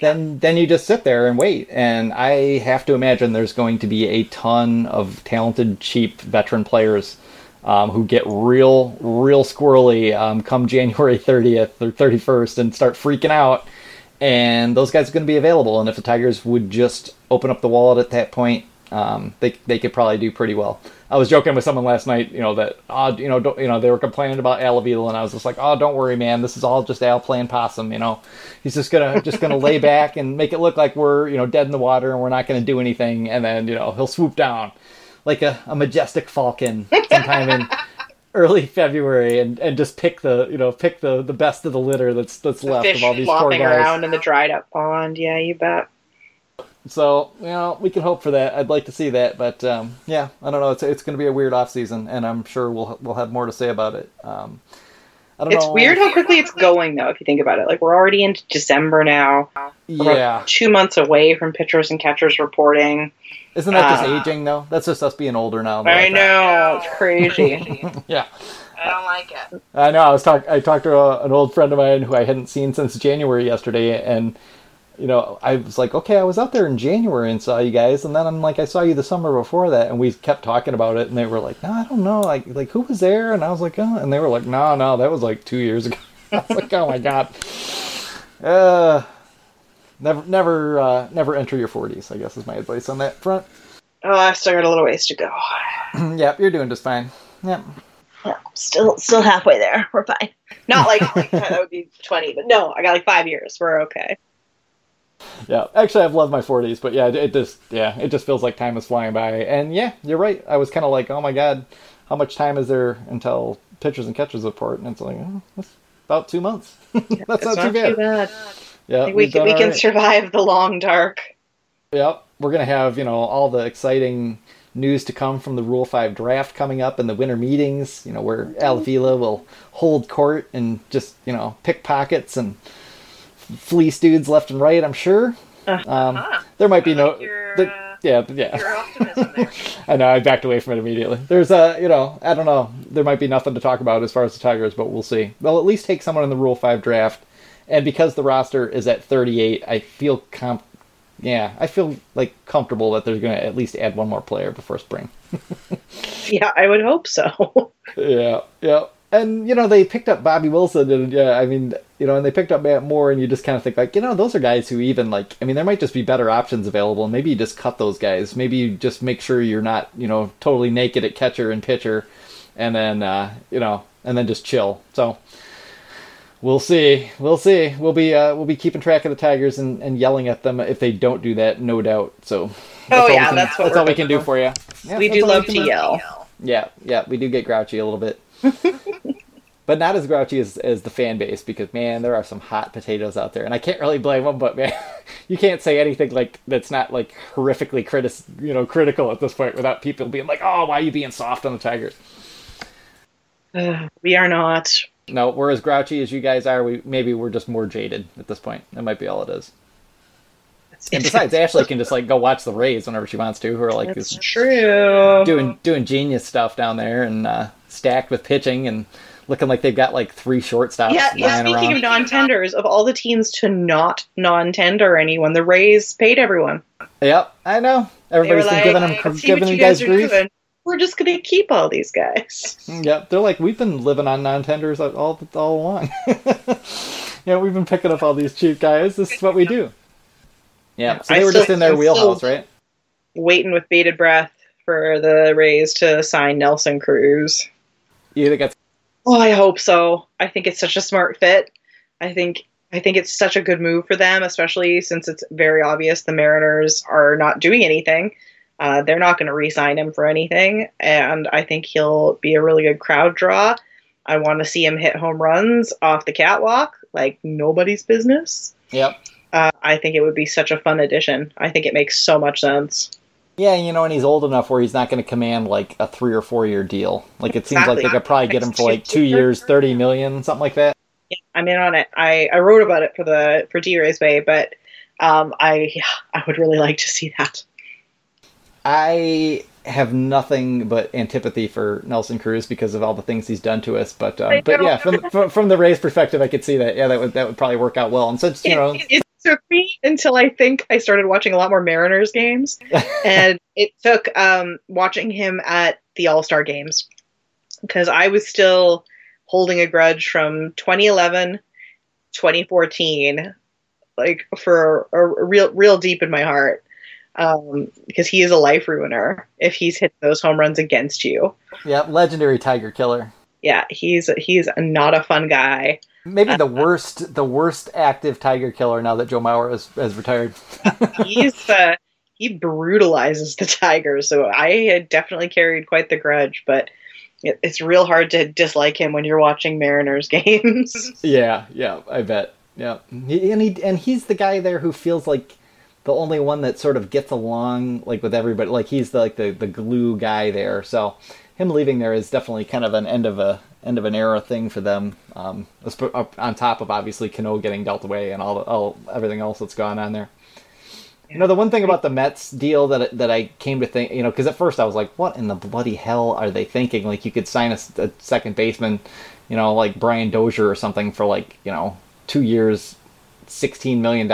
then then you just sit there and wait. And I have to imagine there's going to be a ton of talented, cheap veteran players um, who get real, real squirrely um, come January 30th or 31st and start freaking out. And those guys are going to be available. And if the Tigers would just open up the wallet at that point, um, they they could probably do pretty well. I was joking with someone last night, you know that oh, you know don't, you know they were complaining about Al Avila, and I was just like, oh, don't worry, man, this is all just Al playing possum. You know, he's just gonna just gonna lay back and make it look like we're you know dead in the water and we're not gonna do anything, and then you know he'll swoop down like a, a majestic falcon sometime in early February and, and just pick the you know pick the, the best of the litter that's that's left Fish of all these poor guys. around in the dried up pond. Yeah, you bet. So you know we can hope for that. I'd like to see that, but um, yeah, I don't know. It's it's going to be a weird off season, and I'm sure we'll we'll have more to say about it. Um, I don't It's know. weird how quickly it's going, though, if you think about it. Like, we're already into December now. We're Yeah, two months away from pitchers and catchers reporting. isn't that just Uh, aging though? That's just us being older now. though, I think. know. It's crazy. Yeah, I don't like it. I know. I was talk. I talked to a, an old friend of mine who I hadn't seen since January yesterday, and you know, I was like, okay, I was out there in January and saw you guys, and then I'm like, I saw you the summer before that, and we kept talking about it, and they were like, no, I don't know, like, like who was there? And I was like, oh, and they were like, no, no, that was like two years ago. I was like, oh my god. Uh, never, never, uh, never enter your 40s. I guess is my advice on that front. Oh, I've still got a little ways to go. yep, you're doing just fine. Yep. Yeah, still, still halfway there. We're fine. Not like, like that would be twenty, but no, I got like five years. We're okay. Yeah, actually, I've loved my 40s, but yeah, it just yeah, it just feels like time is flying by. And yeah, you're right. I was kind of like, oh my god, how much time is there until pitchers and catchers report? And it's like, oh, that's about two months. that's It's not, too bad. Too bad. Yeah, we can, we can right. survive the long dark. Yep, we're gonna have you know all the exciting news to come from the Rule Five draft coming up and the winter meetings. You know where Al Avila will hold court and just you know pick pockets and fleece dudes left and right. I'm sure. Uh, um, there might be no. there- uh, yeah, yeah. optimism there. I know I backed away from it immediately. There's a, you know, I don't know. There might be nothing to talk about as far as the Tigers, but we'll see. They'll at least take someone in the Rule Five draft, and because the roster is at 38, I feel comp. Yeah, I feel like comfortable that they're going to at least add one more player before spring. yeah, I would hope so. Yeah, yeah. And you know they picked up Bobby Wilson, and yeah, I mean, you know, and they picked up Matt Moore, and you just kind of think like, you know, those are guys who even like, I mean, there might just be better options available, and maybe you just cut those guys. Maybe you just make sure you're not, you know, totally naked at catcher and pitcher, and then uh, you know, and then just chill. So we'll see, we'll see. We'll be uh, we'll be keeping track of the Tigers and, and yelling at them if they don't do that, no doubt. So Oh, yeah, can- that's what that's we're all we can do for you. Yeah, we do love to yell. Yeah, yeah, we do get grouchy a little bit. But not as grouchy as, as the fan base because man, there are some hot potatoes out there, and I can't really blame them. But man, you can't say anything like that's not like horrifically critic, you know, critical at this point without people being like, "Oh, why are you being soft on the Tigers?" Ugh, we are not. No, we're as grouchy as you guys are. We maybe we're just more jaded at this point. That might be all it is. And besides, Ashley can just like go watch the Rays whenever she wants to. Who are like That's true. doing doing genius stuff down there and uh, stacked with pitching and looking like they've got like three shortstops Yeah, yeah. Speaking around. of non-tenders, of all the teams to not non-tender anyone, the Rays paid everyone. Yep, I know. Everybody's been like, giving "Let's them see giving you guys guys grief. doing. We're just gonna keep all these guys. Mm, yep, they're like we've been living on non-tenders all all along. yeah, we've been picking up all these cheap guys. This is what we do. Yeah, so I they were still- just in their I'm wheelhouse, right? Waiting with bated breath for the Rays to sign Nelson Cruz. You think it's Oh, I hope so. I think it's such a smart fit. I think I think it's such a good move for them, especially since it's very obvious the Mariners are not doing anything. Uh, they're not going to re-sign him for anything, and I think he'll be a really good crowd draw. I want to see him hit home runs off the catwalk like nobody's business. Yep. Uh, I think it would be such a fun addition. I think it makes so much sense. Yeah, you know, and he's old enough where he's not going to command like a three or four year deal. Like it seems like they could probably get him for like two years, thirty million, something like that. I'm in on it. I, I wrote about it for the for DRaysBay, but um, I I would really like to see that. I have nothing but antipathy for Nelson Cruz because of all the things he's done to us. But um, but yeah, from, from from the Rays' perspective, I could see that. Yeah, that would that would probably work out well. And since you know, it took me until I think I started watching a lot more Mariners games, and it took um, watching him at the All Star games because I was still holding a grudge from 2011, 2014, like for a, a real real deep in my heart. Um, because he is a life ruiner if he's hit those home runs against you. yeah, legendary Tiger killer. Yeah, he's he's not a fun guy. Maybe the worst, the worst active Tiger killer now that Joe Mauer has, has retired. he's uh, he brutalizes the tigers so i had definitely carried quite the grudge but it, it's real hard to dislike him when you're watching mariners games Yeah, yeah, I bet. Yeah, he, and he and he's the guy there who feels like the only one that sort of gets along like with everybody. Like he's the like the the glue guy there. So him leaving there is definitely kind of an end of a end of an era thing for them. Um, on top of obviously Cano getting dealt away and all, all everything else that's gone on there. You know, the one thing about the Mets deal that that I came to think, you know, because at first I was like, what in the bloody hell are they thinking? Like, you could sign a, a second baseman, you know, like Brian Dozier or something for like, you know, two years, $16 million,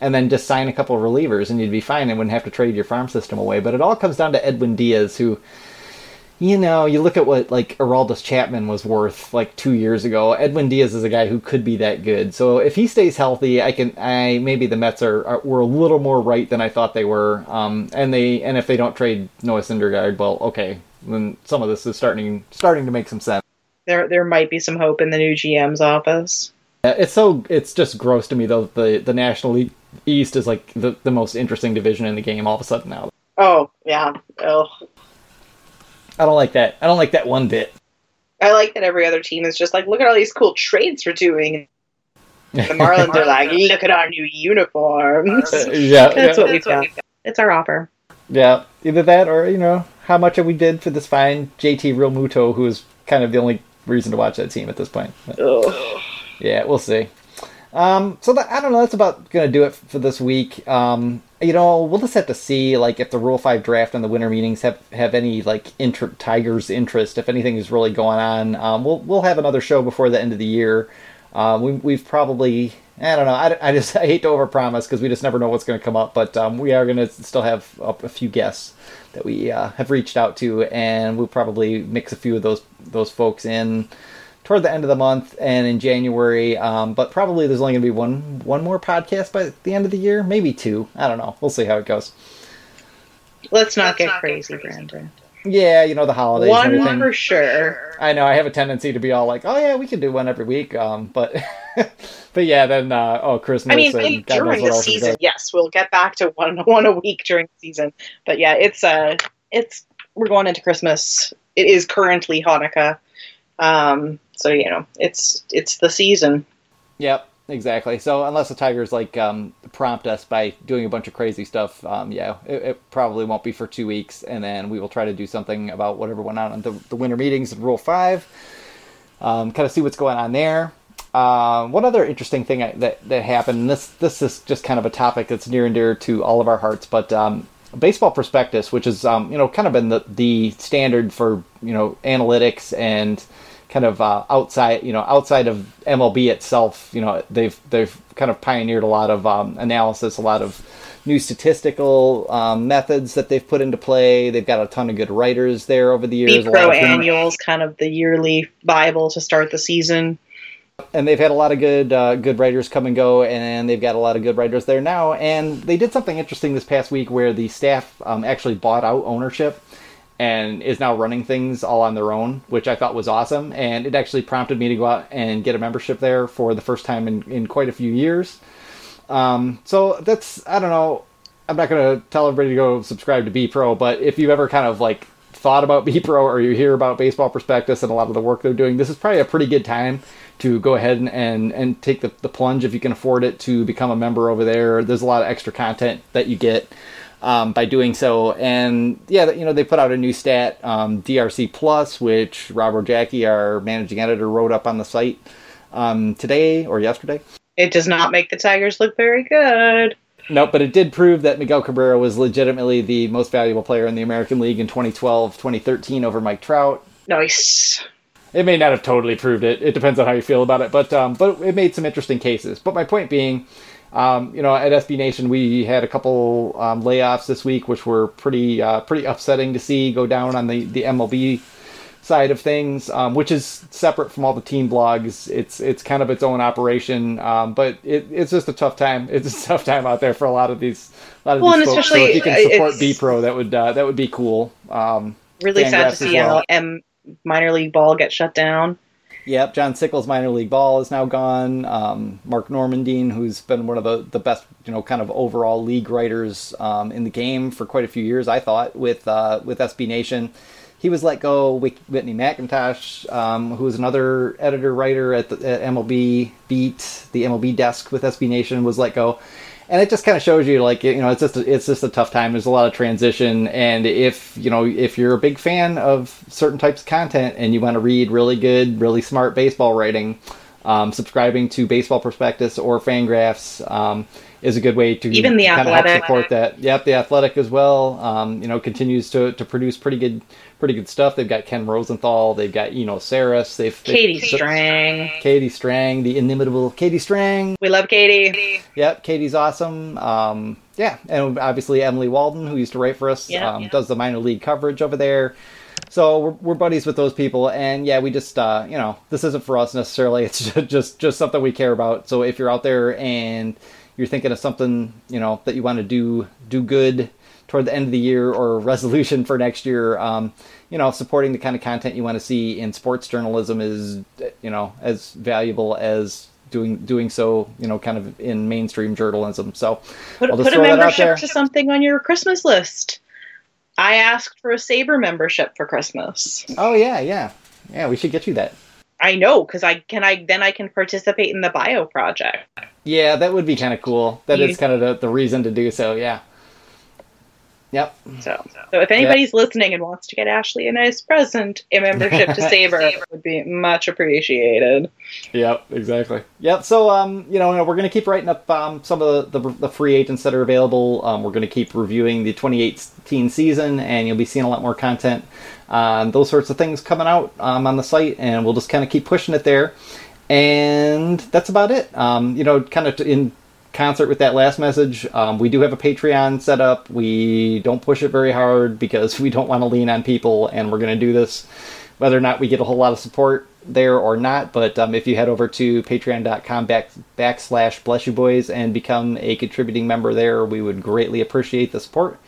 and then just sign a couple relievers and you'd be fine and wouldn't have to trade your farm system away. But it all comes down to Edwin Diaz, who you know, you look at what like Aroldis Chapman was worth like two years ago. Edwin Diaz is a guy who could be that good. So if he stays healthy, I can. I maybe the Mets are, are were a little more right than I thought they were. Um, and they and if they don't trade Noah Syndergaard, well, okay, then some of this is starting starting to make some sense. There there might be some hope in the new GM's office. It's so it's just gross to me though. The the National League East is like the the most interesting division in the game all of a sudden now. Oh yeah. Oh I don't like that. I don't like that one bit. I like that every other team is just like, look at all these cool trades we're doing. The Marlins are like, look at our new uniforms. Uh, yeah, that's yeah. what we've got. It's our offer. Yeah, either that or you know how much have we did for this fine JT Realmuto, who is kind of the only reason to watch that team at this point. Yeah, we'll see. Um, so that, I don't know. That's about to do it for this week. Um, you know, we'll just have to see like if the Rule Five draft and the winter meetings have have any like inter- Tigers interest. If anything is really going on, um, we'll we'll have another show before the end of the year. Um, we, we've probably I don't know. I, I just I hate to overpromise because we just never know what's going to come up. But um, we are going to still have a, a, few guests that we uh, have reached out to, and we'll probably mix a few of those those folks in toward the end of the month and in January. Um, but probably there's only going to be one one more podcast by the end of the year, maybe two. I don't know. We'll see how it goes. Let's not, Let's get, not crazy, get crazy, Brandon. Yeah, you know the holidays. One for sure. I know I have a tendency to be all like, "Oh yeah, we can do one every week," um, but but yeah, then uh, oh Christmas. I mean, during the season, yes, we'll get back to one one a week during the season. But yeah, it's uh, it's we're going into Christmas. It is currently Hanukkah. Um, so you know, it's it's the season. Yep, exactly. So unless the Tigers like um, prompt us by doing a bunch of crazy stuff, um, yeah, it, it, probably won't be for two weeks, and then we will try to do something about whatever went on in the, the winter meetings of Rule Five. Um, kind of see what's going on there. Uh, one other interesting thing that that happened. This this is just kind of a topic that's near and dear to all of our hearts, but um, baseball prospectus, which is um, you know kind of been the the standard for you know analytics and kind of uh, outside, you know, outside of MLB itself, you know, they've they've kind of pioneered a lot of um, analysis, a lot of new statistical um, methods that they've put into play. They've got a ton of good writers there over the years. Pro annuals, kind of the yearly bible to start the season. And they've had a lot of good uh, good writers come and go, and they've got a lot of good writers there now. And they did something interesting this past week where the staff um, actually bought out ownership and is now running things all on their own, which I thought was awesome. And it actually prompted me to go out and get a membership there for the first time in, in quite a few years. Um, so that's, I don't know, I'm not going to tell everybody to go subscribe to B Pro, but if you've ever kind of like thought about B Pro or you hear about Baseball Prospectus and a lot of the work they're doing, this is probably a pretty good time to go ahead and, and, and take the, the plunge if you can afford it to become a member over there. There's a lot of extra content that you get um, by doing so. And yeah, you know, they put out a new stat, um, DRC Plus, which Rob Rogacki, our managing editor, wrote up on the site um, today or yesterday. It does not make the Tigers look very good. Nope, but it did prove that Miguel Cabrera was legitimately the most valuable player in the American League in 2012 2013 over Mike Trout. Nice. It may not have totally proved it. It depends on how you feel about it, but um, but it made some interesting cases. But my point being, um, you know, at SB Nation, we had a couple um, layoffs this week, which were pretty uh, pretty upsetting to see go down on the, the MLB side of things, um, which is separate from all the team blogs. It's it's kind of its own operation, um, but it, it's just a tough time. It's a tough time out there for a lot of these a lot of well, these folks. So if you can support B Pro, that would uh, that would be cool. Um, really sad to see well. M minor league ball get shut down. Yep, John Sickles' minor league ball is now gone. Um, Marc Normandin, who's been one of the, the best, you know, kind of overall league writers um, in the game for quite a few years, I thought, with uh, with SB Nation. He was let go. Whitney McIntosh, um, who was another editor writer at, the, at MLB Beat, the MLB desk with SB Nation, was let go. And it just kind of shows you like you know it's just a, it's just a tough time. There's a lot of transition, and if you know if you're a big fan of certain types of content and you want to read really good, really smart baseball writing, um, subscribing to Baseball Prospectus or FanGraphs. Um, is a good way to even the athletic of help support that. Yep, the athletic as well. Um, you know, continues to, to produce pretty good pretty good stuff. They've got Ken Rosenthal, they've got Eno Sarris, they've Katie they've, Strang, Katie Strang, the inimitable Katie Strang. We love Katie. Yep, Katie's awesome. Um, yeah, and obviously Emily Waldon, who used to write for us, Yeah, um, yeah. does the minor league coverage over there. So we're, we're buddies with those people, and yeah, we just uh, you know this isn't for us necessarily. It's just, just just something we care about. So if you're out there and you're thinking of something you know that you want to do do good toward the end of the year or resolution for next year, um, you know, supporting the kind of content you want to see in sports journalism is you know as valuable as doing doing so you know kind of in mainstream journalism. So Put, I'll just put a throw out there. membership to something on your Christmas list. I asked for a SABR membership for Christmas. Oh yeah, yeah, yeah. We should get you that. I know because I can. I then I can participate in the BioProject. Yeah, that would be kind of cool. That You- is kind of the, the reason to do so. Yeah. Yep. So, so if anybody's listening and wants to get Ashley a nice present, a membership to SABR would be much appreciated. Yep. Exactly. Yep. So, um, you know, we're going to keep writing up um, some of the, the, the free agents that are available. Um, we're going to keep reviewing the 2018 season, and you'll be seeing a lot more content on those sorts of things coming out um, on the site, and we'll just kind of keep pushing it there. And that's about it. Um, you know, kind of in concert with that last message, um, we do have a Patreon set up. We don't push it very hard because we don't want to lean on people, and we're going to do this whether or not we get a whole lot of support there or not. But um, if you head over to patreon.com back, backslash bless you boys and become a contributing member there, we would greatly appreciate the support.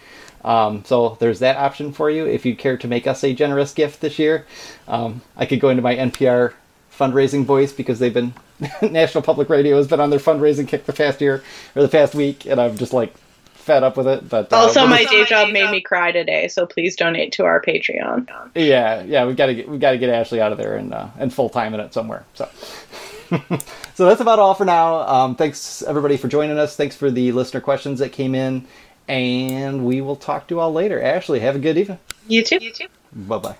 Um, so there's that option for you if you care to make us a generous gift this year. Um, I could go into my NPR fundraising voice because they've been National Public Radio has been on their fundraising kick the past year or the past week, and I'm just like fed up with it. But uh, Also, my day job made me cry today, so please donate to our Patreon. yeah, yeah, we got to we got to get Ashley out of there and uh, and full time in it somewhere. So. so that's about all for now. Um, thanks everybody for joining us. Thanks for the listener questions that came in, and we will talk to you all later. Ashley, have a good evening. You too. You too. Bye bye.